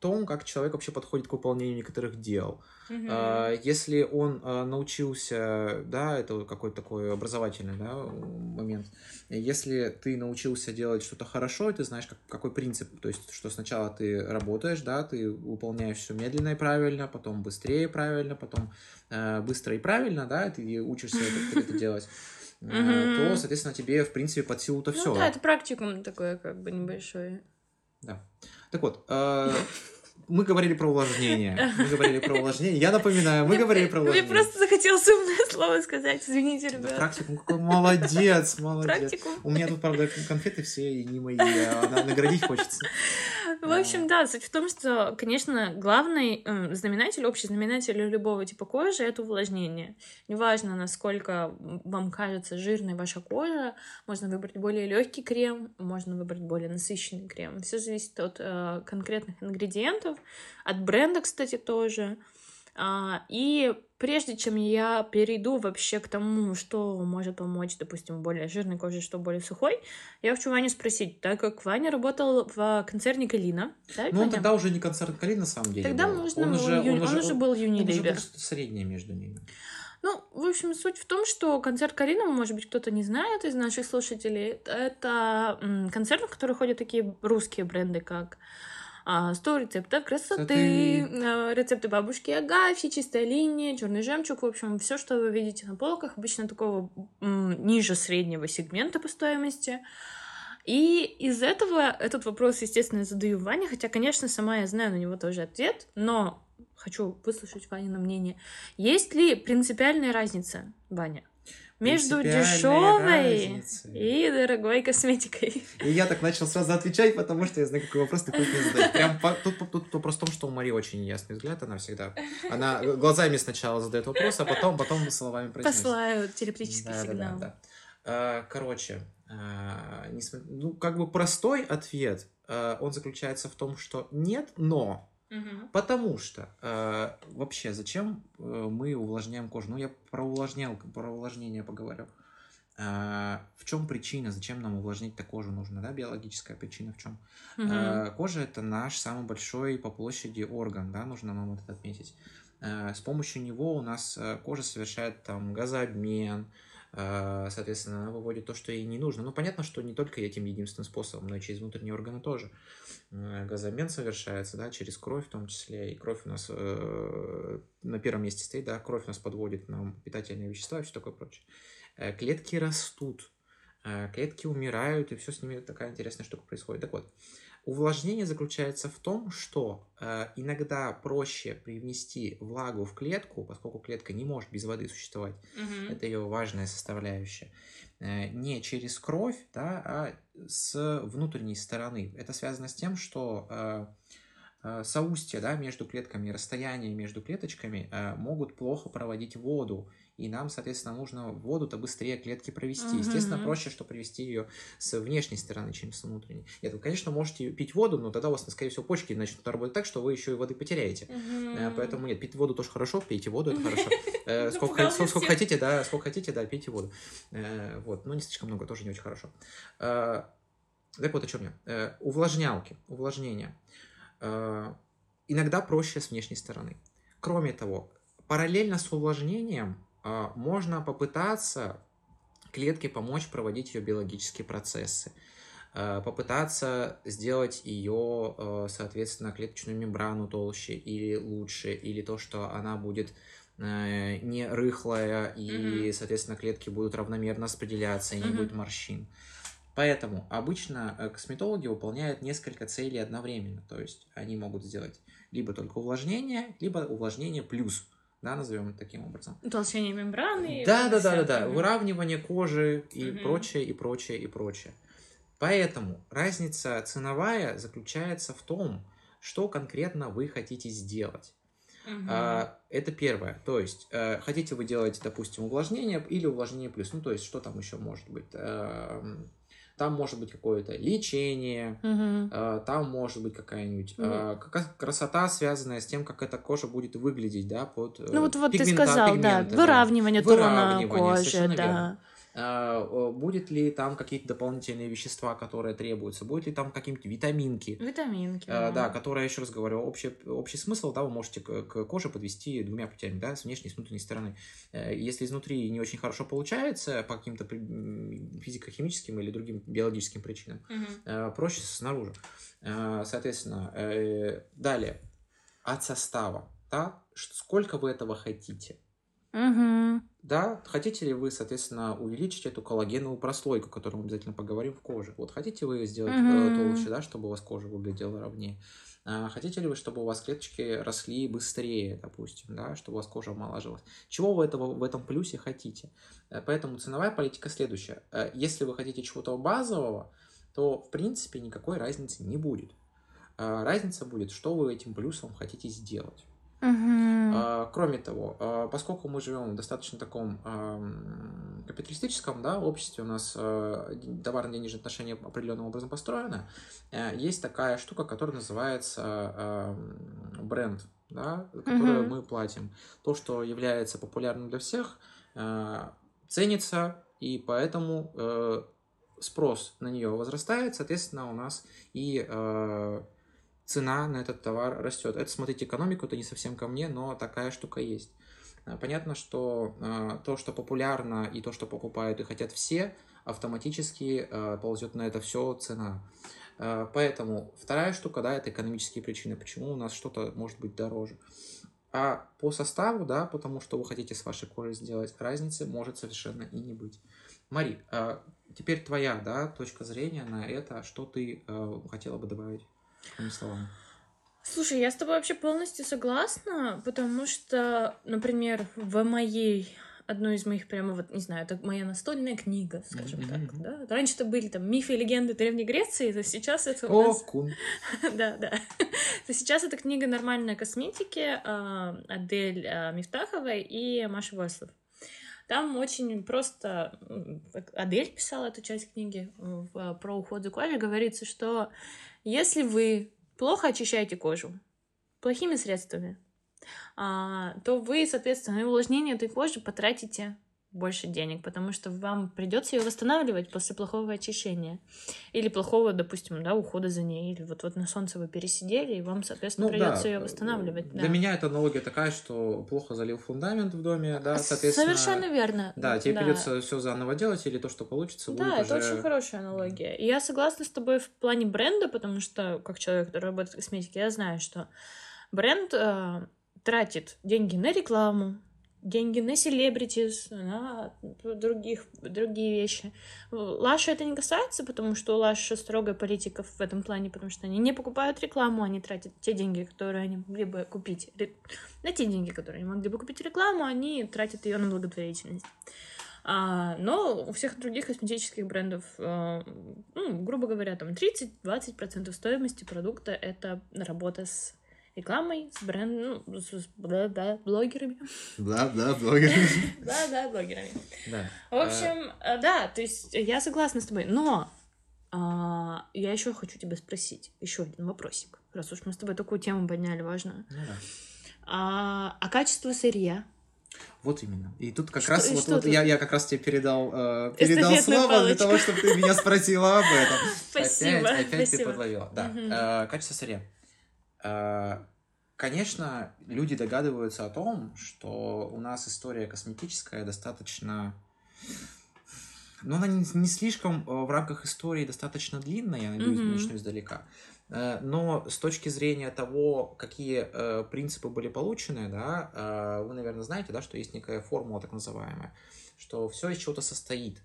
том, как человек вообще подходит к выполнению некоторых дел. А, Если он научился, да, это какой-то такой образовательный да, момент. Если ты научился делать что-то хорошо, ты знаешь, как, какой принцип, то есть, что сначала ты работаешь, да, ты выполняешь все медленно и правильно, потом быстрее и правильно, потом э, быстро и правильно, да, ты учишься это, это делать, Мгм. то, соответственно, тебе, в принципе, под силу-то Ну все. да, это практикум такой, как бы небольшой. Да. Так вот, э, мы говорили про увлажнение. Мы говорили про увлажнение. Я напоминаю, мы говорили про Мне увлажнение. просто захотелось умное слово сказать. Извините, Да, ребят. практикум какой молодец, молодец. Практикум. У меня тут, правда, конфеты все не мои, а на- наградить хочется. В общем, да, суть в том, что, конечно, главный э, знаменатель, общий знаменатель любого типа кожи — это увлажнение. Неважно, насколько вам кажется жирной ваша кожа, можно выбрать более легкий крем, можно выбрать более насыщенный крем. Все зависит от э, конкретных ингредиентов, от бренда, кстати, тоже. А, и прежде чем я перейду вообще к тому, что может помочь, допустим, более жирной коже, что более сухой, я хочу Ваню спросить, так как Ваня работал в концерне Калина, да, Ну, он тогда уже не концерт Калин, на самом деле. Тогда был. можно он было уже, Ю- он уже, он уже был он уже был среднее между ними. Ну, в общем, суть в том, что концерт Карина, может быть, кто-то не знает из наших слушателей, это концерт, в который ходят такие русские бренды, как 100 рецептов красоты, а, рецепты бабушки Агафьи, чистая линия, черный жемчуг, в общем, все, что вы видите на полках, обычно такого ниже среднего сегмента по стоимости. И из этого этот вопрос, естественно, я задаю Ване, хотя, конечно, сама я знаю на него тоже ответ, но хочу выслушать Ванина мнение. Есть ли принципиальная разница, Ваня, между дешевой и дорогой косметикой? И я так начал сразу отвечать, потому что я знаю, какой вопрос ты хочешь задать. Прям по- тут, тут, тут вопрос в том, что у Марии очень ясный взгляд, она всегда... Она глазами сначала задает вопрос, а потом, потом словами произносит. Посылаю телепатический Да, да, сигнал. да, да. А, Короче, а, ну, как бы простой ответ, а, он заключается в том, что нет, но Мгм. Потому что э, вообще зачем э, мы увлажняем кожу? Ну, я про увлажнял, про увлажнение поговорю. Э, в чем причина, зачем нам увлажнить-то кожу нужно, да, биологическая причина в чем? Мгм. Э, Кожа это наш самый большой по площади орган, да, нужно нам это отметить. Э, С помощью него у нас э, кожа совершает там газообмен, э, соответственно, она выводит то, что ей не нужно. Ну, понятно, что не только этим единственным способом, но и через внутренние органы тоже. Э, Газообмен совершается, да, через кровь в том числе, и кровь у нас э, на первом месте стоит, да, кровь у нас подводит нам питательные вещества и все такое прочее. Э, Клетки растут, э, клетки умирают, и все с ними такая интересная штука происходит. Так вот, увлажнение заключается в том, что э, иногда проще привнести влагу в клетку, поскольку клетка не может без воды существовать, Мгм. это ее важная составляющая, э, не через кровь, да, а с внутренней стороны. Это связано с тем, что э, э, соустья да, между клетками, расстояние между клеточками э, могут плохо проводить воду. И нам, соответственно, нужно воду-то быстрее клетки провести. Естественно, Мгм. проще, что провести ее с внешней стороны, чем с внутренней. Нет, вы, конечно, можете пить воду, но тогда у вас, скорее всего, почки начнут работать так, что вы еще и воды потеряете. Э, Мгм. Поэтому нет, пить воду тоже хорошо, пейте воду, это хорошо. Э, Сколько, хотите, да, сколько хотите, да, пейте воду. Э, Вот, но не слишком много, тоже не очень хорошо. Э, Так вот, о чем я. Э, Увлажнялки, увлажнение. Э, Иногда проще с внешней стороны. Кроме того, параллельно с увлажнением э, можно попытаться клетке помочь проводить ее биологические процессы э, попытаться сделать ее, соответственно, клеточную мембрану толще или лучше, или то, что она будет не рыхлая, и, соответственно, клетки будут равномерно распределяться, и не будет морщин. Поэтому обычно э, косметологи выполняют несколько целей одновременно. То есть они могут сделать либо только увлажнение, либо увлажнение плюс, да, назовем это таким образом. Утолщение мембраны. Да, да, да, да, да. Выравнивание кожи и Мгм. прочее, и прочее, и прочее. Поэтому разница ценовая заключается в том, что конкретно вы хотите сделать. Мгм. А, Это первое. То есть, э, хотите вы делать, допустим, увлажнение или увлажнение плюс. Ну, то есть, что там еще может быть? Эм, Там может быть какое-то лечение, Мгм. э, там может быть какая-нибудь э, какая- красота, связанная с тем, как эта кожа будет выглядеть, да, под э, Ну вот, вот ты пигмента- сказал, да, выравнивание тона Выравнивание, кожи, да. верно. А, э, Будет ли там какие-то дополнительные вещества, которые требуются? Будет ли там какие-нибудь витаминки? Витаминки. А, да, которые, еще раз говорю, общий, общий смысл, да, вы можете к, коже подвести двумя путями, да, с внешней и с внутренней стороны. Э, Если изнутри не очень хорошо получается по каким-то физико-химическим или другим биологическим причинам, э, проще снаружи. Э, Соответственно, э, далее, от состава, да, сколько вы этого хотите? Мгм. Да, хотите ли вы, соответственно, увеличить эту коллагеновую прослойку, о которой мы обязательно поговорим в коже? Вот хотите вы сделать Мгм. толще, да, чтобы у вас кожа выглядела ровнее? А, Хотите ли вы, чтобы у вас клеточки росли быстрее, допустим, да, чтобы у вас кожа омолаживалась? Чего вы этого в этом плюсе хотите? Э, Поэтому ценовая политика следующая. Э, Если вы хотите чего-то базового, то, в принципе, никакой разницы не будет. Разница будет, что вы этим плюсом хотите сделать. А, Кроме того, а, поскольку мы живем в достаточно таком капиталистическом да, обществе, у нас а, товарно-денежные отношения определенным образом построены, э, есть такая штука, которая называется бренд, да, которую Мгм. мы платим. То, что является популярным для всех, а, ценится, и поэтому э, спрос на нее возрастает, соответственно, у нас и э, цена на этот товар растет. Это, смотрите, экономику, это не совсем ко мне, но такая штука есть. А, Понятно, что э, то, что популярно, и то, что покупают и хотят все, автоматически э, ползет на это все цена. Поэтому вторая штука, да, это экономические причины, почему у нас что-то может быть дороже. А по составу, да, потому что вы хотите с вашей кожей сделать, разницы может совершенно и не быть. Мари, а теперь твоя, да, точка зрения на это, что ты хотела бы добавить, своими словами? Слушай, я с тобой вообще полностью согласна, потому что, например, в моей одной из моих прямо вот, не знаю, это моя настольная книга, скажем Мгм, так, да. Раньше это были там мифы и легенды Древней Греции, то сейчас это у нас... кун. Да, да. То сейчас это книга нормальной косметики а, Адель а, Мифтаховой и Маши Вослов. Там очень просто... Адель писала эту часть книги про уход за кожей. Говорится, что если вы плохо очищаете кожу плохими средствами, а, то вы, соответственно, увлажнение этой кожи потратите больше денег, потому что вам придется ее восстанавливать после плохого очищения. Или плохого, допустим, да, ухода за ней. Или вот, вот на солнце вы пересидели, и вам, соответственно, придется ее восстанавливать. Для да. меня эта аналогия такая, что плохо залил фундамент в доме, да, соответственно... Совершенно верно. Да, тебе придется все заново делать, или то, что получится, будет Да, это уже... очень хорошая аналогия. И я согласна с тобой в плане бренда, потому что, как человек, который работает в косметике, я знаю, что бренд э, тратит деньги на рекламу, деньги на селебритис, на других, другие вещи. Лаша это не касается, потому что у Лаши строгая политика в этом плане, потому что они не покупают рекламу, они тратят те деньги, которые они могли бы купить. На те деньги, которые они могли бы купить рекламу, они тратят ее на благотворительность. А, но у всех других косметических брендов, э, ну, грубо говоря, там 30-20% стоимости продукта это работа с рекламой, с брендом, ну, с, с бла- бла- блогерами. Да, да, блогер. Да, да, блогерами. Да. В общем, э, да, то есть я согласна с тобой, но а, я еще хочу тебя спросить, еще один вопросик, раз уж мы с тобой такую тему подняли важную. Ну да. А, а качество сырья? Вот именно. И тут как Что- раз вот, вот тут? я, я как раз тебе передал, э, передал Эстафетную слово для палочку. того, чтобы ты меня спросила об этом. Спасибо, Опять, опять ты спасибо. подловила. Да. Мгм. Э, качество сырья. Э, Конечно, люди догадываются о том, что у нас история косметическая достаточно... Но она не, слишком э, в рамках истории достаточно длинная, я надеюсь, Мгм. начну издалека. Э, Но с точки зрения того, какие э, принципы были получены, да, э, вы, наверное, знаете, да, что есть некая формула так называемая, что все из чего-то состоит.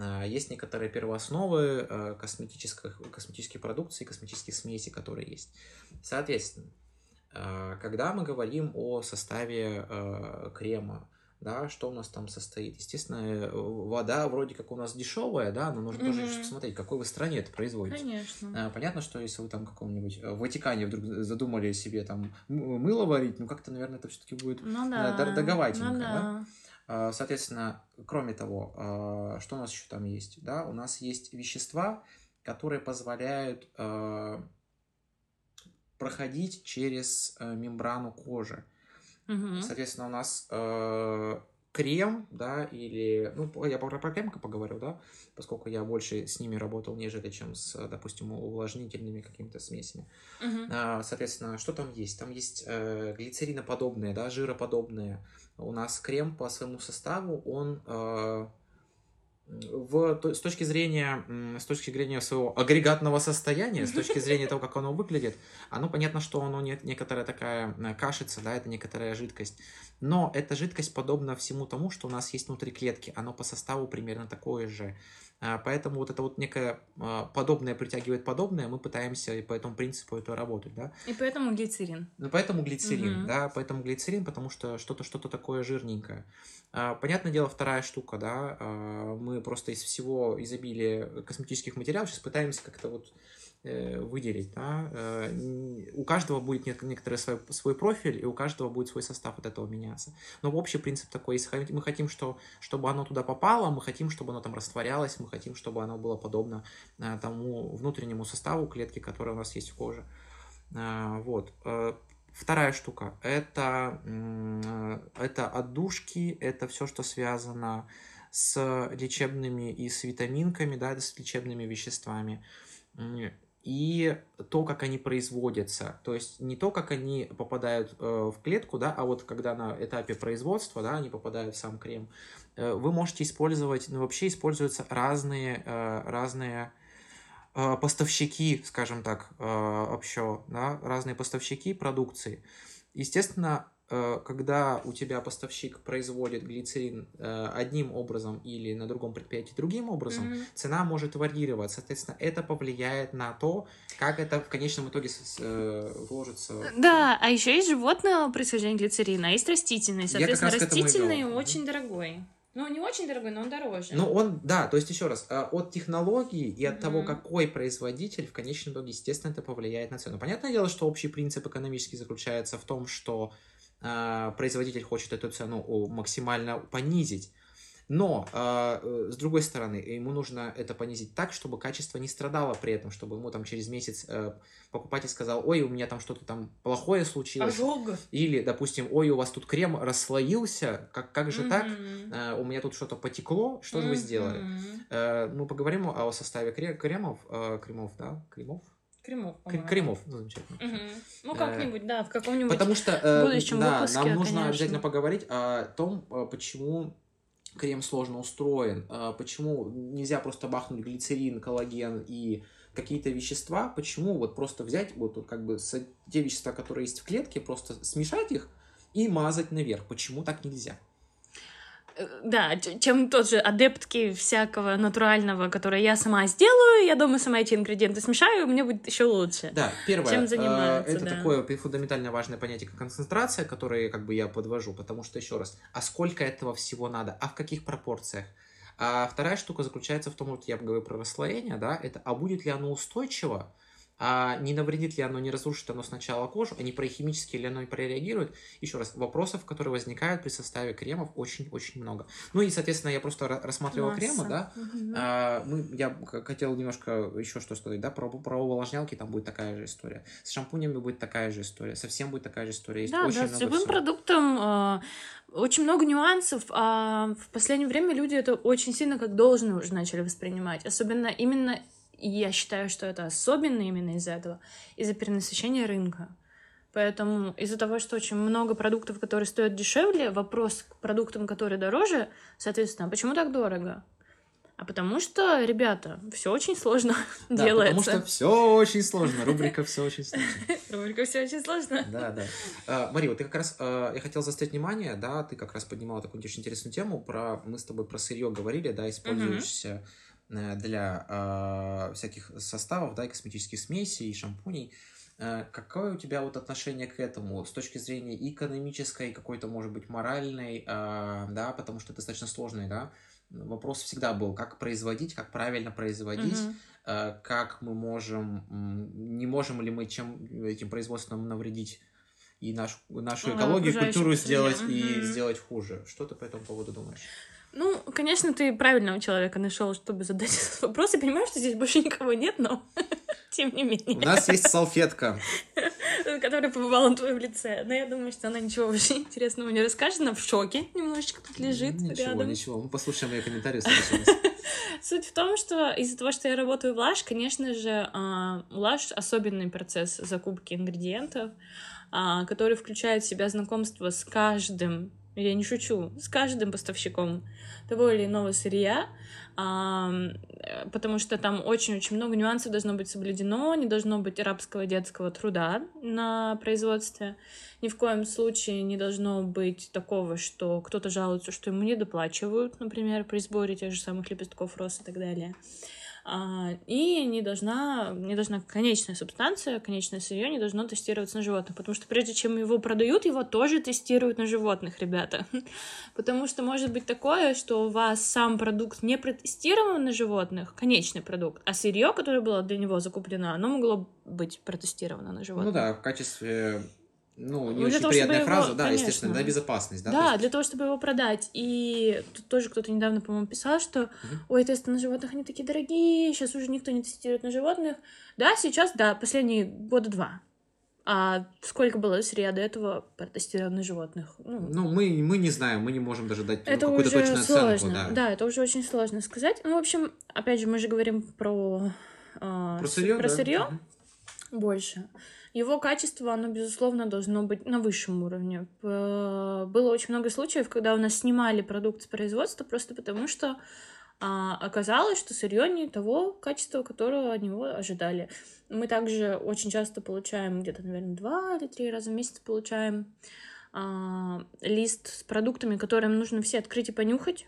Э, Есть некоторые первоосновы э, косметических, косметической продукции, косметических смесей, которые есть. Соответственно, э, когда мы говорим о составе э, крема, да, что у нас там состоит. Естественно, э, вода вроде как у нас дешевая, да, но нужно тоже еще посмотреть, в какой вы стране это производите. Конечно. А, Понятно, что если вы там в каком-нибудь в Ватикане вдруг задумали себе там мыло варить, ну как-то, наверное, это все-таки будет Ну да. дор- дороговатенько, ну да? да. А, Соответственно, кроме того, а, что у нас еще там есть? Да, у нас есть вещества, которые позволяют а, проходить через э, мембрану кожи. Мгм. Соответственно, у нас крем, да, или... Ну, я про, про крем поговорю, да, поскольку я больше с ними работал, нежели чем с, допустим, увлажнительными какими-то смесями. А, Соответственно, что там есть? Там есть э, глицериноподобные, да, жироподобные. У нас крем по своему составу, он э, в, то- с точки зрения с точки зрения своего агрегатного состояния, с точки зрения того, как оно выглядит, оно понятно, что оно не, некоторая такая э, кашица, да, это некоторая жидкость. Но эта жидкость подобна всему тому, что у нас есть внутри клетки. Оно по составу примерно такое же. А, Поэтому вот это вот некое а, подобное притягивает подобное, мы пытаемся по этому принципу это работать, да. И поэтому глицерин. Ну, поэтому глицерин, Мгм. да, поэтому глицерин, потому что что-то что-то такое жирненькое. А, Понятное дело, вторая штука, да, мы просто из всего изобилия косметических материалов сейчас пытаемся как-то вот выделить, да. Э, У каждого будет нек- некоторый свой, свой профиль, и у каждого будет свой состав от этого меняться. Но общий принцип такой, если мы хотим, что, чтобы оно туда попало, мы хотим, чтобы оно там растворялось, мы хотим, чтобы оно было подобно э, тому внутреннему составу клетки, которая у нас есть в коже. Вот. Э, Вторая штука это, э, это отдушки, это все, что связано с лечебными и с витаминками, да, с лечебными веществами. И то, как они производятся. То есть не то, как они попадают э, в клетку, да, а вот когда на этапе производства, да, они попадают в сам крем. Э, Вы можете использовать, ну вообще используются разные, э, разные э, поставщики, скажем так, э, общо, да, разные поставщики продукции. Естественно, когда у тебя поставщик производит глицерин э, одним образом или на другом предприятии другим образом, Мгм. цена может варьировать. Соответственно, это повлияет на то, как это в конечном итоге э, вложится. Да, а еще есть животного происхождения глицерина, а есть растительный. Соответственно, растительный очень дорогой. Ну, не очень дорогой, но он дороже. Ну, он, да, то есть еще раз, э, от технологии и от того, Мгм. какой производитель, в конечном итоге, естественно, это повлияет на цену. Понятное дело, что общий принцип экономический заключается в том, что э, производитель хочет эту цену максимально понизить. Но, э, э, с другой стороны, ему нужно это понизить так, чтобы качество не страдало при этом, чтобы ему там через месяц э, покупатель сказал, ой, у меня там что-то там плохое случилось. Ожог. Или, допустим, ой, у вас тут крем расслоился, как, как же так? Мгм. Э, у меня тут что-то потекло, что же вы сделали? Мы поговорим о составе кре- кремов, кремов, да, кремов, Кремов, Кре- по-моему. кремов, ну, замечательно. Мгм. Ну, Э, как-нибудь, да, в каком-нибудь... Потому что, э, будущем да, выпуске, нам нужно конечно. обязательно поговорить о том, э, почему крем сложно устроен, э, почему нельзя просто бахнуть глицерин, коллаген и какие-то вещества, почему вот просто взять вот как бы те вещества, которые есть в клетке, просто смешать их и мазать наверх. Почему так нельзя? Э, Да, чем тот же адептки всякого натурального, которое я сама сделаю, я дома сама эти ингредиенты смешаю, мне будет еще лучше. Да, первое, Чем э, занимаются, это да. такое фундаментально важное понятие, как концентрация, которое как бы я подвожу, потому что, еще раз, а сколько этого всего надо, а в каких пропорциях? А вторая штука заключается в том, вот я говорю про расслоение, да, это, а будет ли оно устойчиво, а не навредит ли оно, не разрушит оно сначала кожу, а не прохимически ли оно прореагирует. Еще раз, вопросов, которые возникают при составе кремов, очень-очень много. Ну и, соответственно, я просто ра- рассматривал Масса. кремы, да, Мгм. а, мы, я хотел немножко еще что сказать, да, про, про увлажнялки там будет такая же история. С шампунями будет такая же история, совсем будет такая же история. Есть Да, очень да, с любым всего. продуктом э, очень много нюансов, а в последнее время люди это очень сильно как должное уже начали воспринимать. Особенно именно, и я считаю, что это особенно именно из-за этого, из-за перенасыщения рынка. Поэтому из-за того, что очень много продуктов, которые стоят дешевле, вопрос к продуктам, которые дороже, соответственно, а почему так дорого? А потому что, ребята, все очень сложно Да, делается. потому что все очень сложно, рубрика все очень сложно. Рубрика все очень сложно. Да, да. А, Мари, вот ты как раз, а, я хотел заострить внимание, да, ты как раз поднимала такую очень интересную тему, про, мы с тобой про сырье говорили, да, использующееся э, для а, всяких составов, да, и косметических смесей, и шампуней. Э, Какое у тебя вот отношение к этому с точки зрения и экономической, и какой-то, может быть, моральной, э, да, потому что это достаточно сложный, да, вопрос всегда был, как производить, как правильно производить, э, как мы можем, не можем ли мы чем этим производством навредить и нашу, нашу А, экологию, культуру сделать и Мгм. сделать хуже. Что ты по этому поводу думаешь? Ну, конечно, ты правильного человека нашел, чтобы задать этот вопрос. Я понимаю, что здесь больше никого нет, но тем не У менее, нас есть салфетка. которая побывала на твоем лице. Но я думаю, что она ничего уже интересного не расскажет. Она в шоке немножечко тут лежит Ничего, рядом. ничего. Мы послушаем ее комментарии. Суть в том, что из-за того, что я работаю в Лаш, конечно же, а, у Лаш особенный процесс закупки ингредиентов, а, который включает в себя знакомство с каждым, я не шучу, с каждым поставщиком того или иного сырья, а, потому что там очень-очень много нюансов должно быть соблюдено, не должно быть рабского детского труда на производстве, ни в коем случае не должно быть такого, что кто-то жалуется, что ему не доплачивают, например, при сборе тех же самых лепестков роз и так далее. А, И не должна, не должна конечная субстанция, конечное сырье не должно тестироваться на животных, потому что прежде чем его продают, его тоже тестируют на животных, ребята. Потому что может быть такое, что у вас сам продукт не протестирован на животных, конечный продукт, а сырье, которое было для него закуплено, оно могло быть протестировано на животных. Ну да, в качестве, ну, не Ну, очень того, приятная фраза, его- да, конечно. естественно, на безопасность, да. Да, то есть- для того, чтобы его продать. И тут тоже кто-то недавно, по-моему, писал, что Мгм. ой, тесты на животных, они такие дорогие, сейчас уже никто не тестирует на животных. Да, сейчас, да, последние года два. А сколько было сырья до этого протестировано животных? Ну, Ну, мы, мы не знаем, мы не можем даже дать ну, это какую-то уже точную сложно. оценку, да. это уже очень сложно сказать. Ну, в общем, опять же, мы же говорим про, а, Про сырье, про да. сырье Мгм. больше. Его качество, оно, безусловно, должно быть на высшем уровне. Было очень много случаев, когда у нас снимали продукт с производства просто потому, что а, оказалось, что сырье не того качества, которого от него ожидали. Мы также очень часто получаем, где-то, наверное, два или три раза в месяц получаем а, лист с продуктами, которые нужно все открыть и понюхать,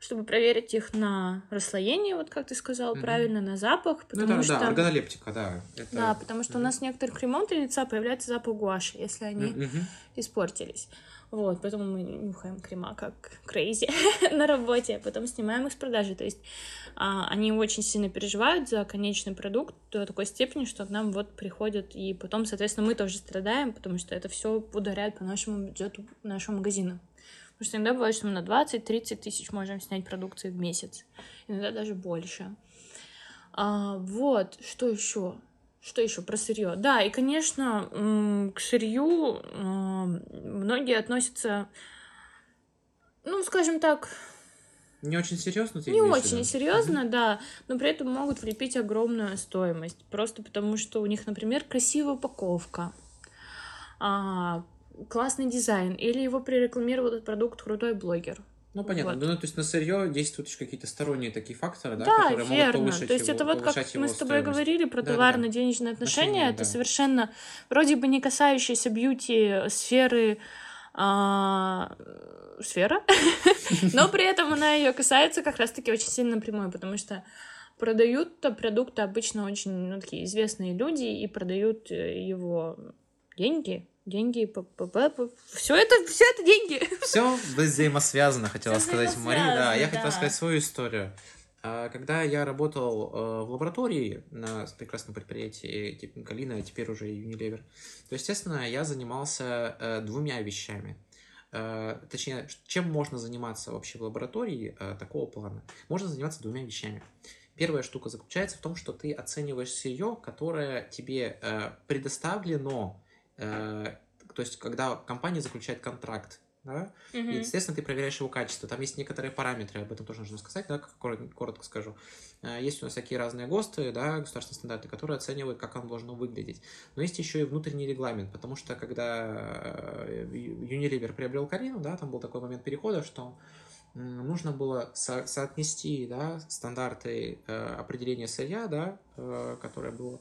чтобы проверить их на расслоение, вот как ты сказал Мгм. правильно, на запах, Ну, потому это, что... да, органолептика, да. Это... Да, потому что у Мгм. нас некоторых для лица появляется запах гуаши, если они Мгм. испортились. Вот, поэтому мы нюхаем крема как крейзи на работе, а потом снимаем их с продажи. То есть а, они очень сильно переживают за конечный продукт до такой степени, что к нам вот приходят, и потом, соответственно, мы тоже страдаем, потому что это все ударяет по нашему бюджету нашего магазина. Потому что иногда бывает, что мы на 20-30 тысяч можем снять продукции в месяц. Иногда даже больше. А, вот, что еще? Что еще про сырье? Да, и, конечно, к сырью м, многие относятся, ну, скажем так, Не очень серьезно ты не очень серьезно, да, но при этом могут влепить огромную стоимость. Просто потому, что у них, например, красивая упаковка, а, классный дизайн, или его прорекламировал этот продукт крутой блогер. Ну, понятно. Вот. Ну, то есть на сырье действуют еще какие-то сторонние такие факторы, да, Да, которые могут верно. повышать То есть его- это вот как мы с тобой говорили про товарно-денежные отношения, Отношения, это да. совершенно вроде бы не касающиеся бьюти сферы а, сфера, но при этом она ее касается как раз-таки очень сильно напрямую, потому что продают продукты обычно очень ну, такие известные люди и продают э, его деньги, деньги, все это, все это деньги. Все взаимосвязано, хотела Всё сказать Мария. Да, я да. сказать свою историю. А, Когда я работал э, в лаборатории на прекрасном предприятии Калина, а теперь уже Unilever, то, естественно, я занимался э, двумя вещами. Э, Точнее, чем можно заниматься вообще в лаборатории э, такого плана? Можно заниматься двумя вещами. Первая штука заключается в том, что ты оцениваешь сырье, которое тебе э, предоставлено, э, то есть когда компания заключает контракт, да, и, естественно, ты проверяешь его качество. Там есть некоторые параметры, об этом тоже нужно сказать, да, коротко, скажу. Э, Есть у нас всякие разные ГОСТы, да, государственные стандарты, которые оценивают, как оно должно выглядеть. Но есть еще и внутренний регламент, потому что когда э, Unilever приобрел Карину, да, там был такой момент перехода, что нужно было со- соотнести, да, стандарты э, определения сырья, да, э, которое было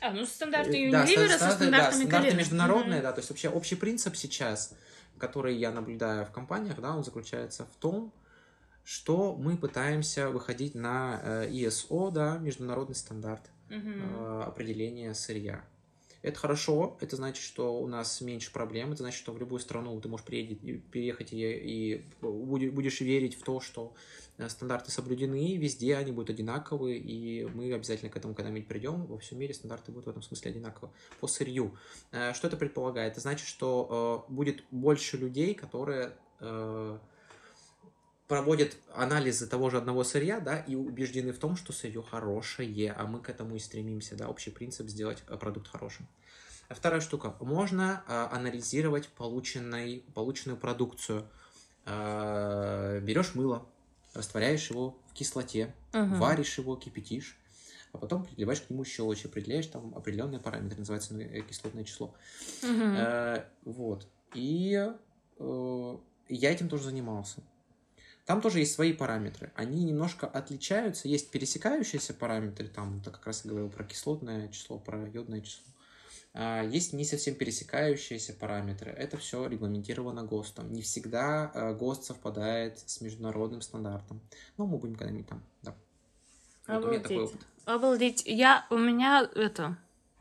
А, ну стандарты Э, да, Unilever со стандарты, да, стандартами стандарты международные, Мгм. да, то есть вообще общий принцип сейчас, который я наблюдаю в компаниях, да, он заключается в том, что мы пытаемся выходить на э, ISO, да, международный стандарт э, определения сырья. Это хорошо, это значит, что у нас меньше проблем, это значит, что в любую страну ты можешь приехать, и- переехать и, и будешь верить в то, что э, стандарты соблюдены, везде они будут одинаковые, и мы обязательно к этому когда-нибудь придем, во всем мире стандарты будут в этом смысле одинаковы по сырью. Э, Что это предполагает? Это значит, что э, будет больше людей, которые э, проводят анализы того же одного сырья, да, и убеждены в том, что сырье хорошее, а мы к этому и стремимся, да, общий принцип сделать э, продукт хорошим. А Вторая штука. Можно э, анализировать полученный, полученную продукцию. Э, берешь мыло, растворяешь его в кислоте, Мгм. варишь его, кипятишь, а потом приливаешь к нему щелочь, определяешь там определенные параметры, называется ну, э, кислотное число. Мгм. Э, вот. И э, я этим тоже занимался. Там тоже есть свои параметры. Они немножко отличаются. Есть пересекающиеся параметры, там, ты как раз и говорил про кислотное число, про йодное число. А, Есть не совсем пересекающиеся параметры. Это все регламентировано ГОСТом. Не всегда э, ГОСТ совпадает с международным стандартом. Но мы будем когда-нибудь там. Да. Вот у меня такой Обалдеть. опыт. Обалдеть. Я, у меня, это,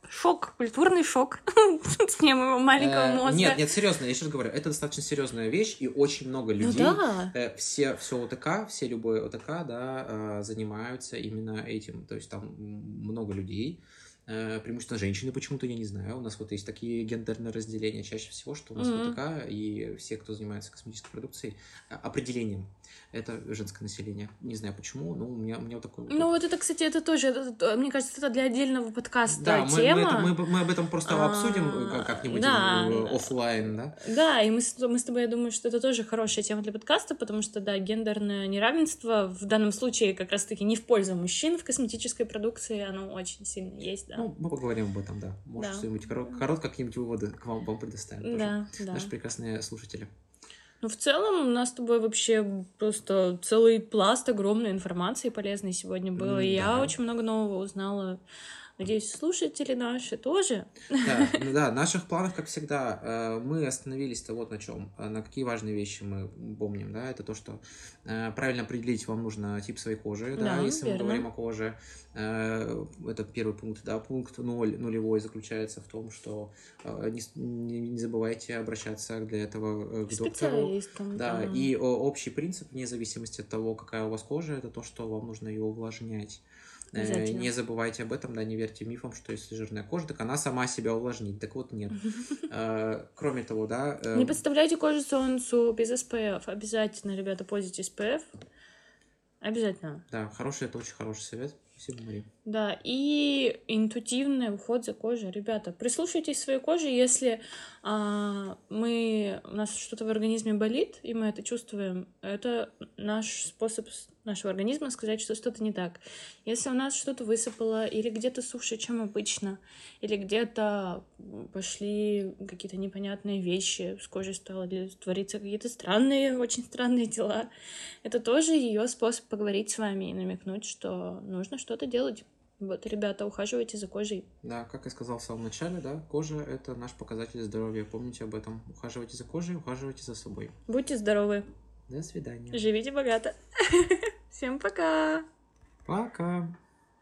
шок, культурный шок с моего маленького Э, мозга. Нет, нет, серьезно, я сейчас говорю, это достаточно серьезная вещь, и очень много Ну людей да. Э, все, все ОТК, все любой ОТК, да, э, занимаются именно этим. То есть там много людей, преимущественно женщины почему-то, я не знаю. У нас вот есть такие гендерные разделения чаще всего, что у нас Мгм. в ОТК и все, кто занимается косметической продукцией, э, определением. Это женское население. Не знаю почему, но у меня, у меня вот такой вот Ну вот это, кстати, это тоже, это, мне кажется, это для отдельного подкаста Да, мы, мы, тема. это- мы, мы об этом просто А, обсудим э, как- как-нибудь да. э, оффлайн, да? Да, и мы мы с тобой, я думаю, что это тоже хорошая тема для подкаста, потому что, да, гендерное неравенство в данном случае как раз-таки не в пользу мужчин в косметической продукции, оно очень сильно есть, да. Ну, мы поговорим об этом, да. Может, Да. что-нибудь коро- корот, какие-нибудь выводы к вам, вам предоставим. тоже. да, да. Наши прекрасные слушатели. Ну, в целом, у нас с тобой вообще просто целый пласт огромной информации полезной сегодня был. М, И я да. очень много нового узнала. Надеюсь, слушатели наши тоже. Да, ну да, наших планов, как всегда, э, мы остановились-то вот на чем. На какие важные вещи мы помним, да, это то, что э, правильно определить вам нужно тип своей кожи, да, Да, если мы верно. говорим о коже. Э, Это первый пункт, да. Пункт ноль, нулевой заключается в том, что э, не, не- забывайте обращаться для этого э, к доктору. Специалистам. Да, и общий принцип, вне зависимости от того, какая у вас кожа, это то, что вам нужно ее увлажнять. Э. Не забывайте об этом, да, не верьте мифам, что если жирная кожа, так она сама себя увлажнит. Так вот, нет. Э, Кроме того, да... э, Не подставляйте кожу солнцу без SPF. Обязательно, ребята, пользуйтесь SPF. Обязательно. Да, хороший, это очень хороший совет. Спасибо, Мария. Да, и интуитивный уход за кожей. Ребята, прислушайтесь к своей коже, если мы, у нас что-то в организме болит, и мы это чувствуем, это наш способ нашего организма сказать, что что-то не так. Если у нас что-то высыпало, или где-то суше, чем обычно, или где-то пошли какие-то непонятные вещи с кожей стало, или твориться какие-то странные, очень странные дела, это тоже ее способ поговорить с вами и намекнуть, что нужно что-то делать. Вот, ребята, ухаживайте за кожей. Да, как я сказал в самом начале, да, кожа – это наш показатель здоровья. Помните об этом. Ухаживайте за кожей, ухаживайте за собой. Будьте здоровы, До свидания. живите богато. Всем пока! Пока.